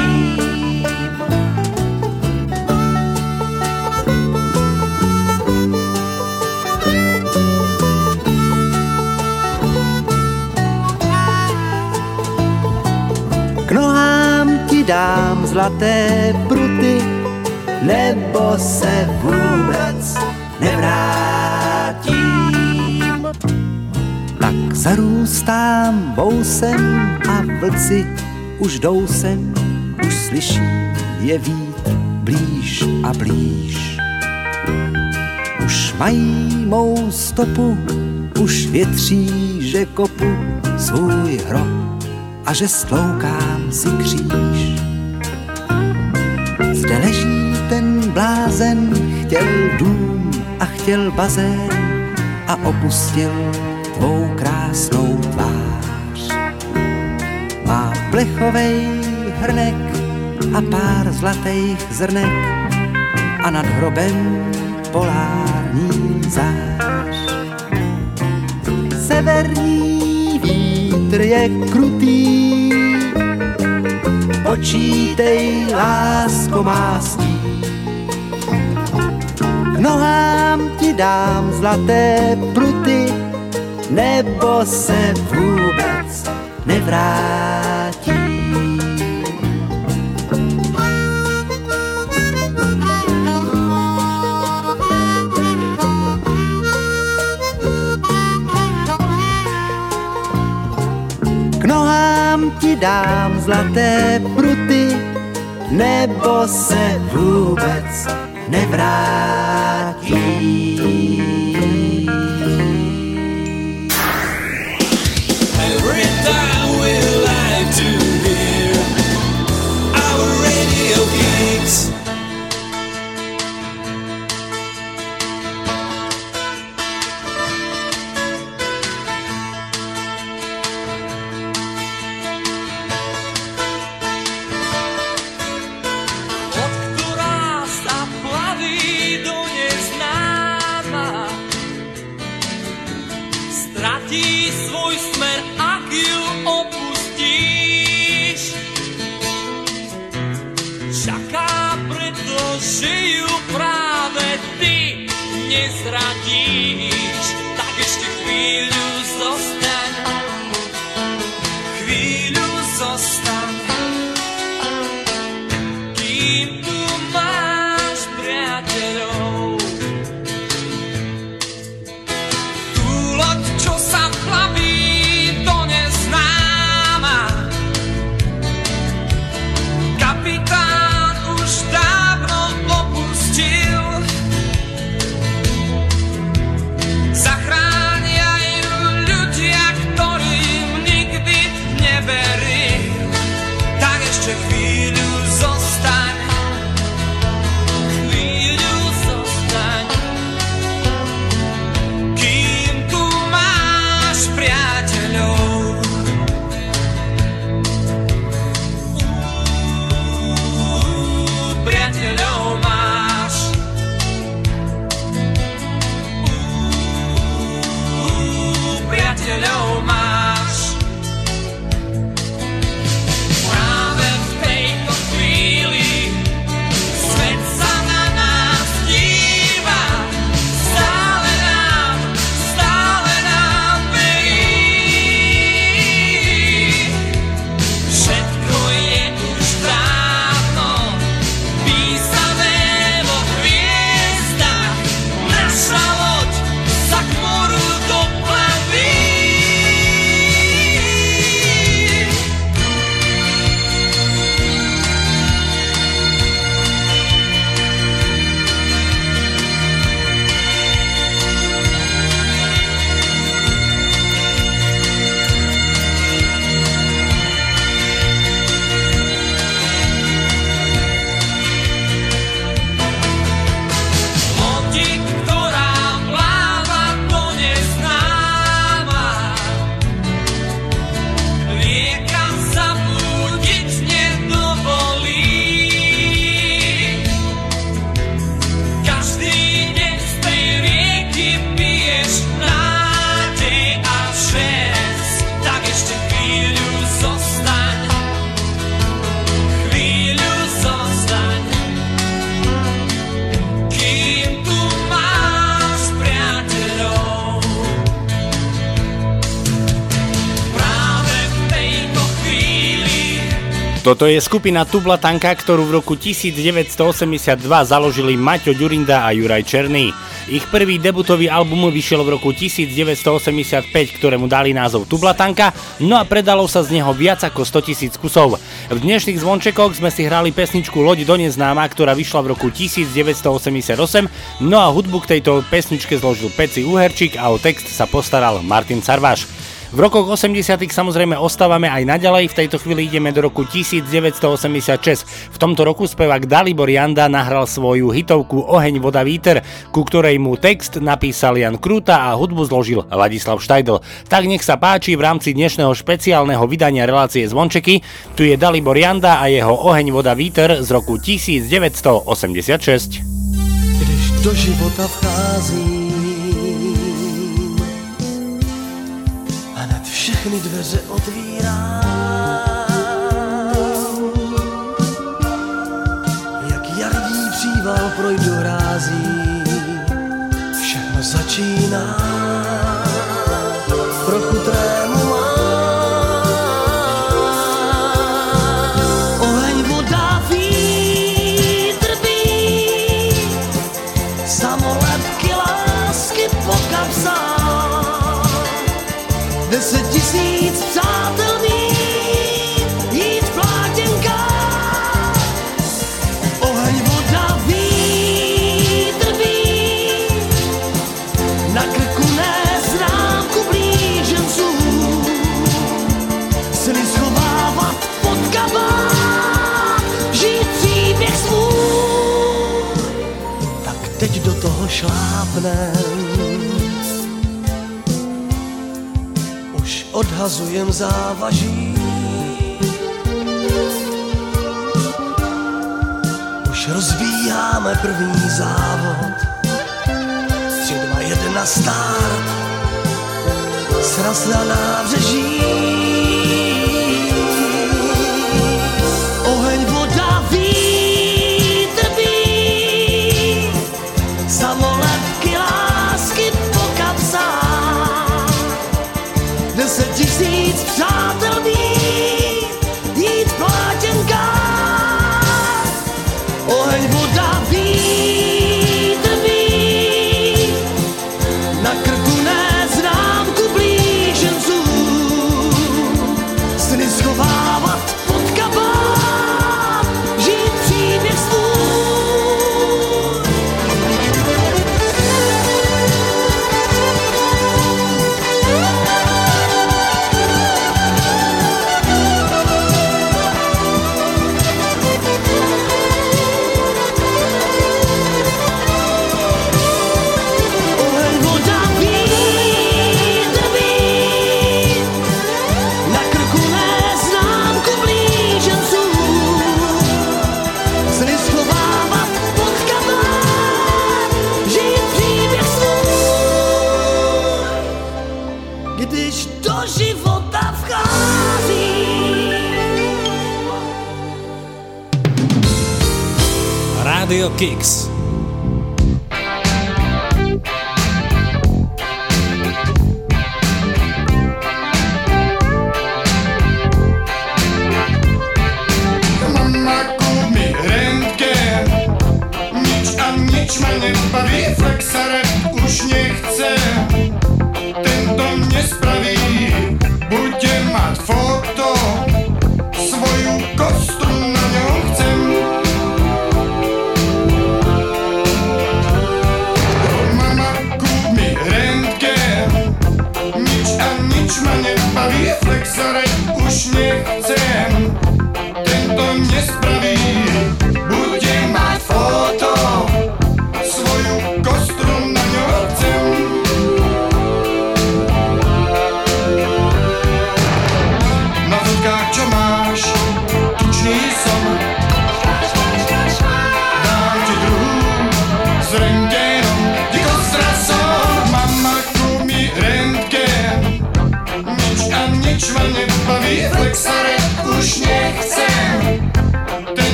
Nohám ti dám zlaté pruty, nebo se vůbec nevrátím. Tak zarůstám vousem a vlci už jdou sem, už slyším je vít blíž a blíž. Už mají mou stopu, už větří, že kopu svůj hrob a že stloukám si kříž. Zde leží ten blázen, chtěl dům a chtěl bazén a opustil tvou krásnou tvář. Má plechovej hrnek a pár zlatých zrnek a nad hrobem polární zář. Severní vítr je krutý, počítej, lásko má stí. K nohám ti dám zlaté pruty, nebo se vůbec nevrátí. Nohám ti dám zlaté pruty, nebo se vůbec nevrátí. Toto je skupina Tublatanka, ktorú v roku 1982 založili Maťo Ďurinda a Juraj Černý. Ich prvý debutový album vyšiel v roku 1985, ktorému dali názov Tublatanka, no a predalo sa z neho viac ako 100 tisíc kusov. V dnešných zvončekoch sme si hrali pesničku Loď do neznáma, ktorá vyšla v roku 1988, no a hudbu k tejto pesničke zložil Peci Uherčík a o text sa postaral Martin Sarváš. V rokoch 80 samozrejme ostávame aj naďalej, v tejto chvíli ideme do roku 1986. V tomto roku spevák Dalibor Janda nahral svoju hitovku Oheň, voda, víter, ku ktorej mu text napísal Jan Krúta a hudbu zložil Ladislav Štajdl. Tak nech sa páči v rámci dnešného špeciálneho vydania relácie Zvončeky. Tu je Dalibor Janda a jeho Oheň, voda, víter z roku 1986. Když do života vcházím všechny dveře otvírám. Jak jarní příval projdu hrází, všechno začíná. Trochu trému šlápnem. Už odhazujem závaží. Už rozbíjáme první závod. Tři, dva, jedna, start. Sraz na nábřeží.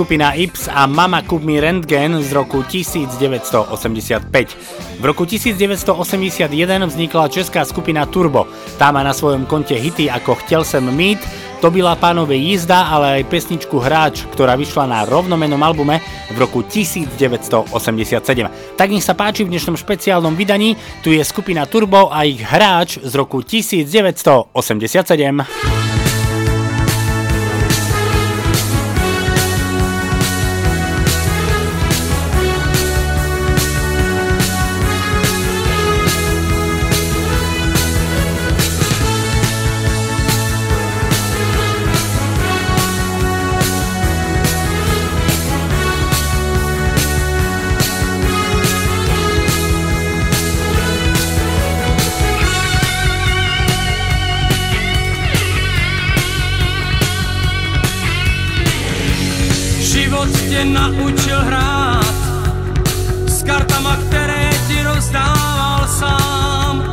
Skupina Ips a Mama Kúp mi Rentgen z roku 1985. V roku 1981 vznikla česká skupina Turbo. Tá má na svojom konte hity ako Chtěl sem mít, to byla pánové jízda, ale aj pesničku Hráč, ktorá vyšla na rovnomenom albume v roku 1987. Tak nech sa páči v dnešnom špeciálnom vydaní, tu je skupina Turbo a ich Hráč z roku 1987. naučil hrát s kartama, které ti rozdával sám.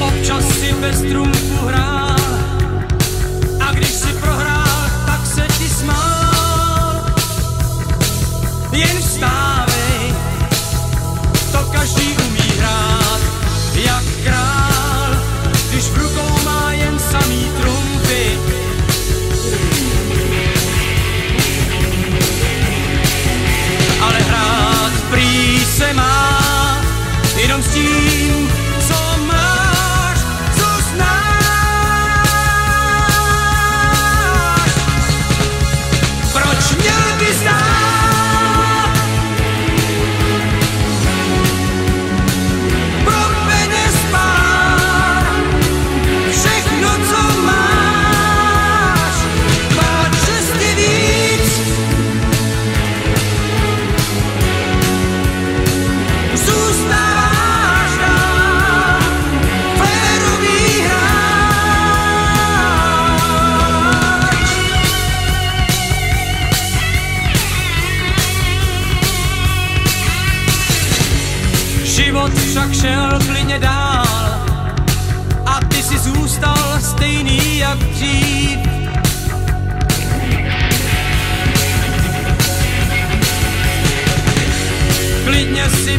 Občas si bez trumfu hrál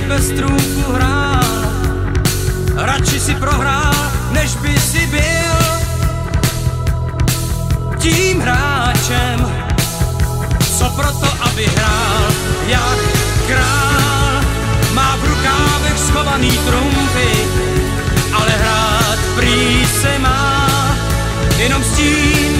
bez trůku hrál, radši si prohrál, než by si byl tím hráčem, co proto, aby hrál jak král. Má v rukávech schovaný trumpy, ale hrát prý se má. Jenom s tím,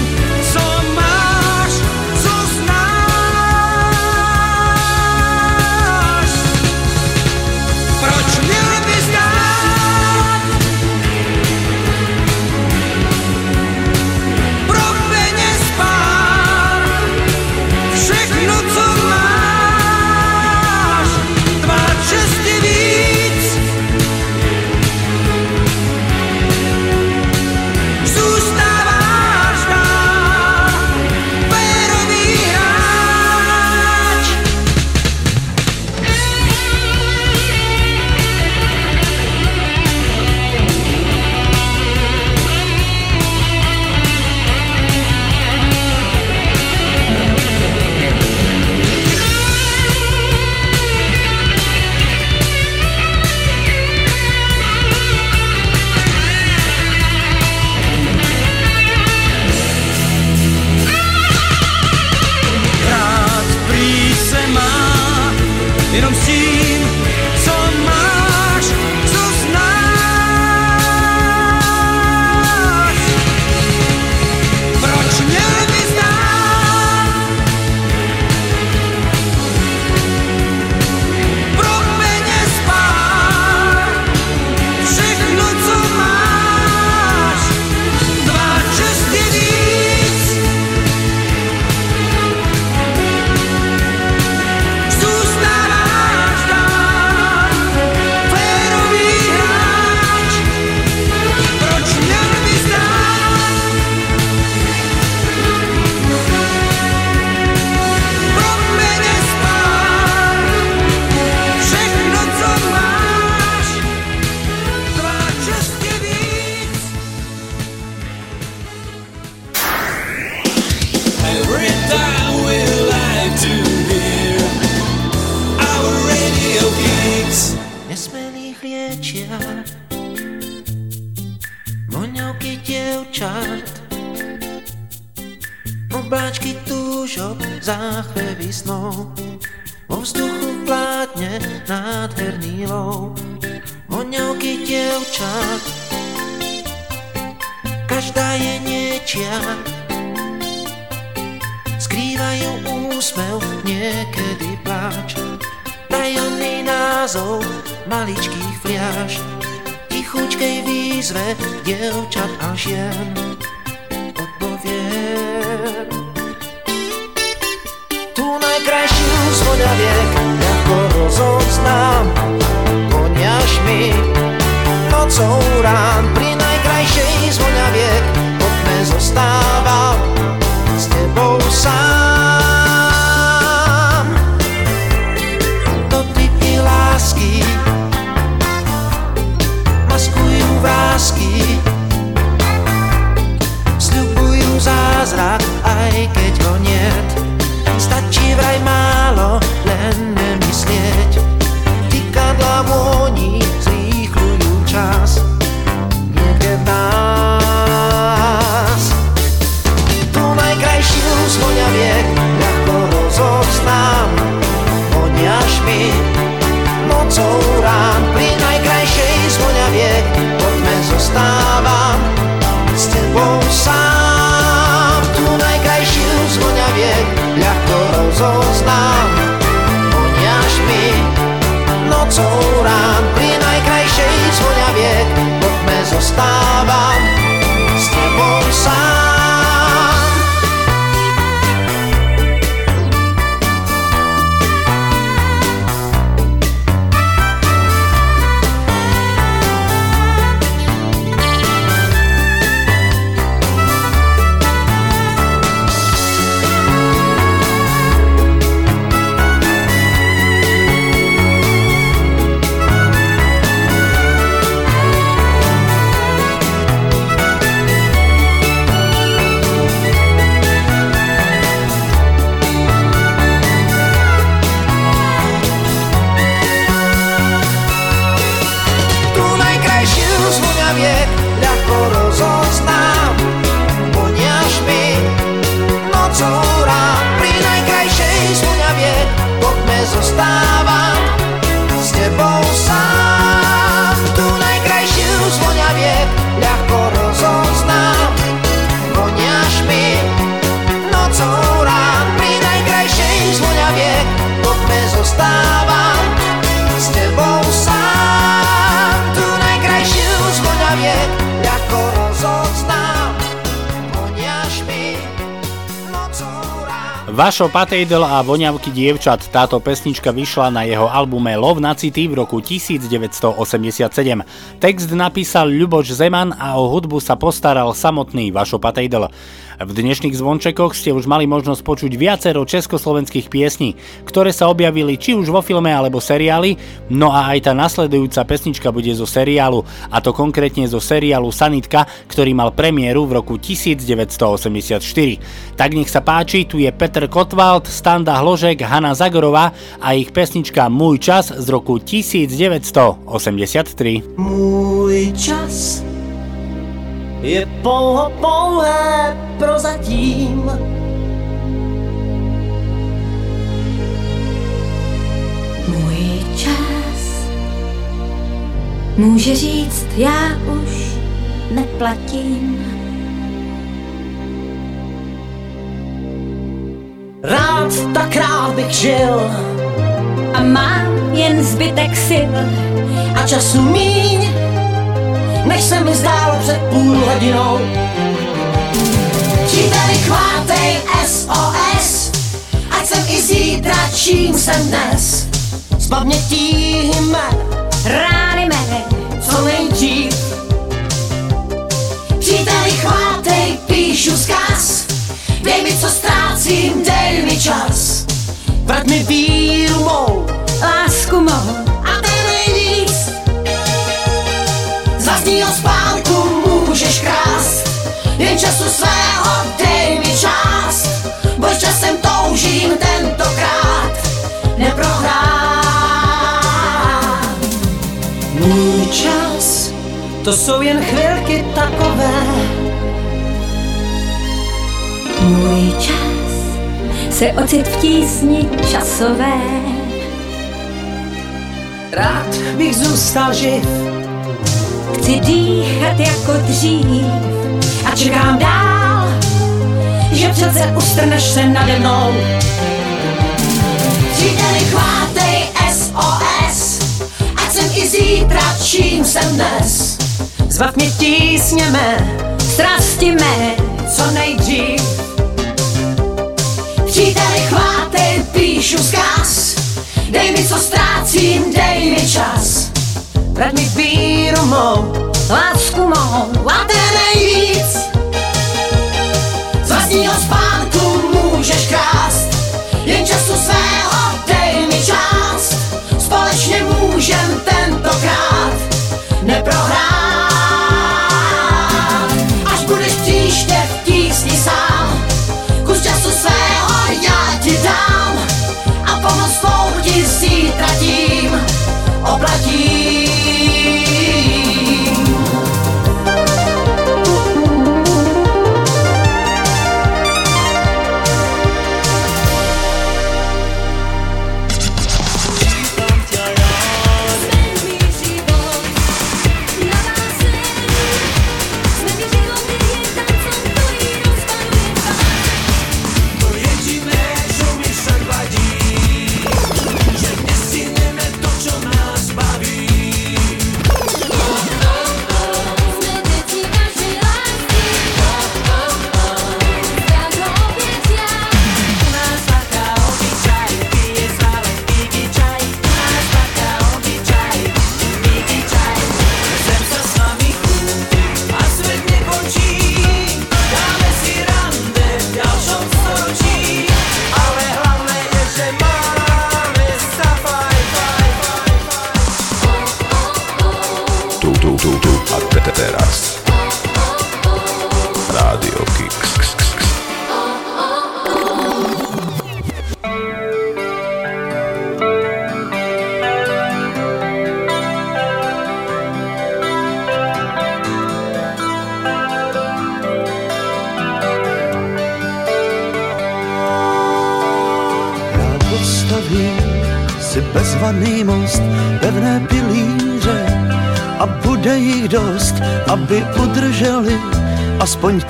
Vašo Patejdl a voňavky dievčat, táto pesnička vyšla na jeho albume Love na city v roku 1987. Text napísal Ľuboš Zeman a o hudbu sa postaral samotný Vašo Patejdl. V dnešných zvončekoch ste už mali možnosť počuť viacero československých piesní, ktoré sa objavili či už vo filme alebo seriáli, no a aj tá nasledujúca pesnička bude zo seriálu, a to konkrétne zo seriálu Sanitka, ktorý mal premiéru v roku 1984. Tak nech sa páči, tu je Peter Kotwald, Standa Hložek, Hanna Zagorová a ich pesnička Môj čas z roku 1983. Můj čas je pouho pouhé prozatím. Můj čas může říct, já už neplatím. Rád tak rád bych žil A mám jen zbytek sil a času míň, než se mi zdálo před půl hodinou. Příteli chvátej SOS, ať jsem i zítra, čím jsem dnes. Zbav mě tíhy mé, rány mé, co nejdřív. Příteli chvátej, píšu zkaz, dej mi, co ztrácím, dej mi čas. Vrať mi víru mou, lásku mou Vlastního spánku můžeš krást, jen času svého dej mi část. Bož časem toužím tentokrát neprohrát. Můj čas, to jsou jen chvilky takové. Můj čas se ocit v tísni časové. Rád bych zůstal živ, Chci dýchat jako dřív a čekám dál, že přece ustrneš se nade mnou. Příteli, chvátej SOS, ať jsem i zítra, čím jsem dnes. Zbav mě tísněme, strasti mé, co nejdřív. Příteli, chvátej, píšu zkaz, dej mi, co ztrácím, dej mi čas. Vrať mi víru mou, lásku mou, a je nejvíc. Z vlastního spánku můžeš krást, jen času svého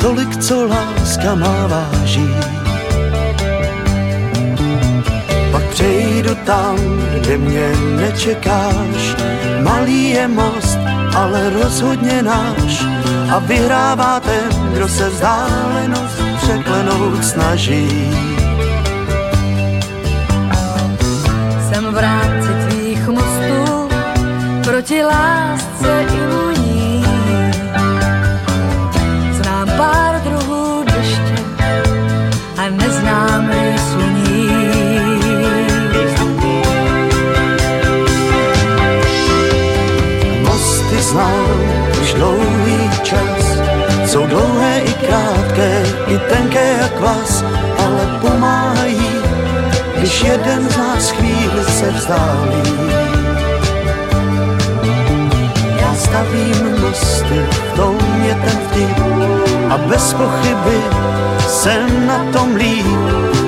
tolik, co láska má váží. Pak přejdu tam, kde mě nečekáš, malý je most, ale rozhodně náš a vyhrává ten, kdo se vzdálenost překlenout snaží. Jsem v rámci tvých mostů proti lásce imuní. Se vzdálí. Já stavím mosty, v tom je ten vtip a bez pochyby jsem na tom líp,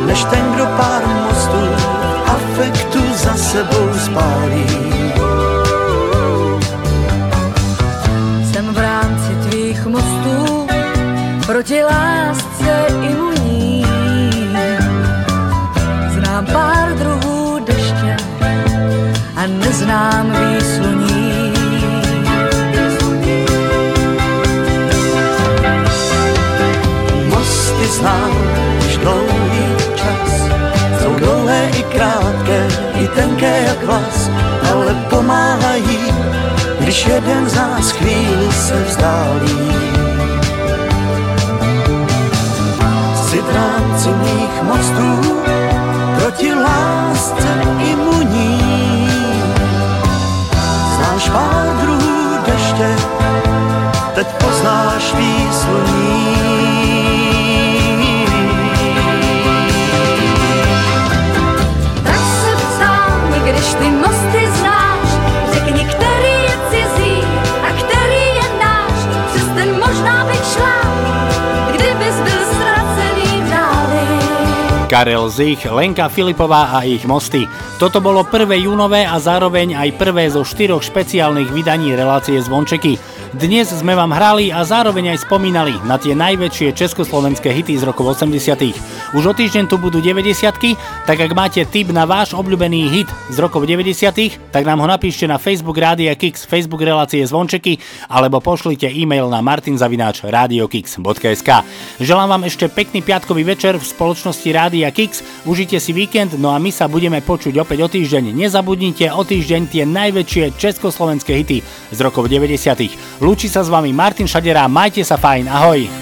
než ten, kdo pár mostů afektu za sebou spálí. Když jeden z nás chvíli se vzdálí. Chci v rámci mých mostů proti lásce imuní. Znáš pár druhů deště, teď poznáš výsluní. Když ty mosty Karel Zich, Lenka Filipová a ich mosty. Toto bolo prvé júnové a zároveň aj prvé zo štyroch špeciálnych vydaní relácie Zvončeky. Dnes sme vám hrali a zároveň aj spomínali na tie najväčšie československé hity z rokov 80 Už o týždeň tu budú 90 tak ak máte tip na váš obľúbený hit z rokov 90 tak nám ho napíšte na Facebook Rádia Kix, Facebook relácie Zvončeky alebo pošlite e-mail na martinzavinač radiokix.sk Želám vám ešte pekný piatkový večer v spoločnosti Rádia Kix, užite si víkend, no a my sa budeme počuť opäť o týždeň. Nezabudnite o týždeň tie najväčšie československé hity z rokov 90 Lúči sa s vami Martin Šadera, majte sa fajn, ahoj!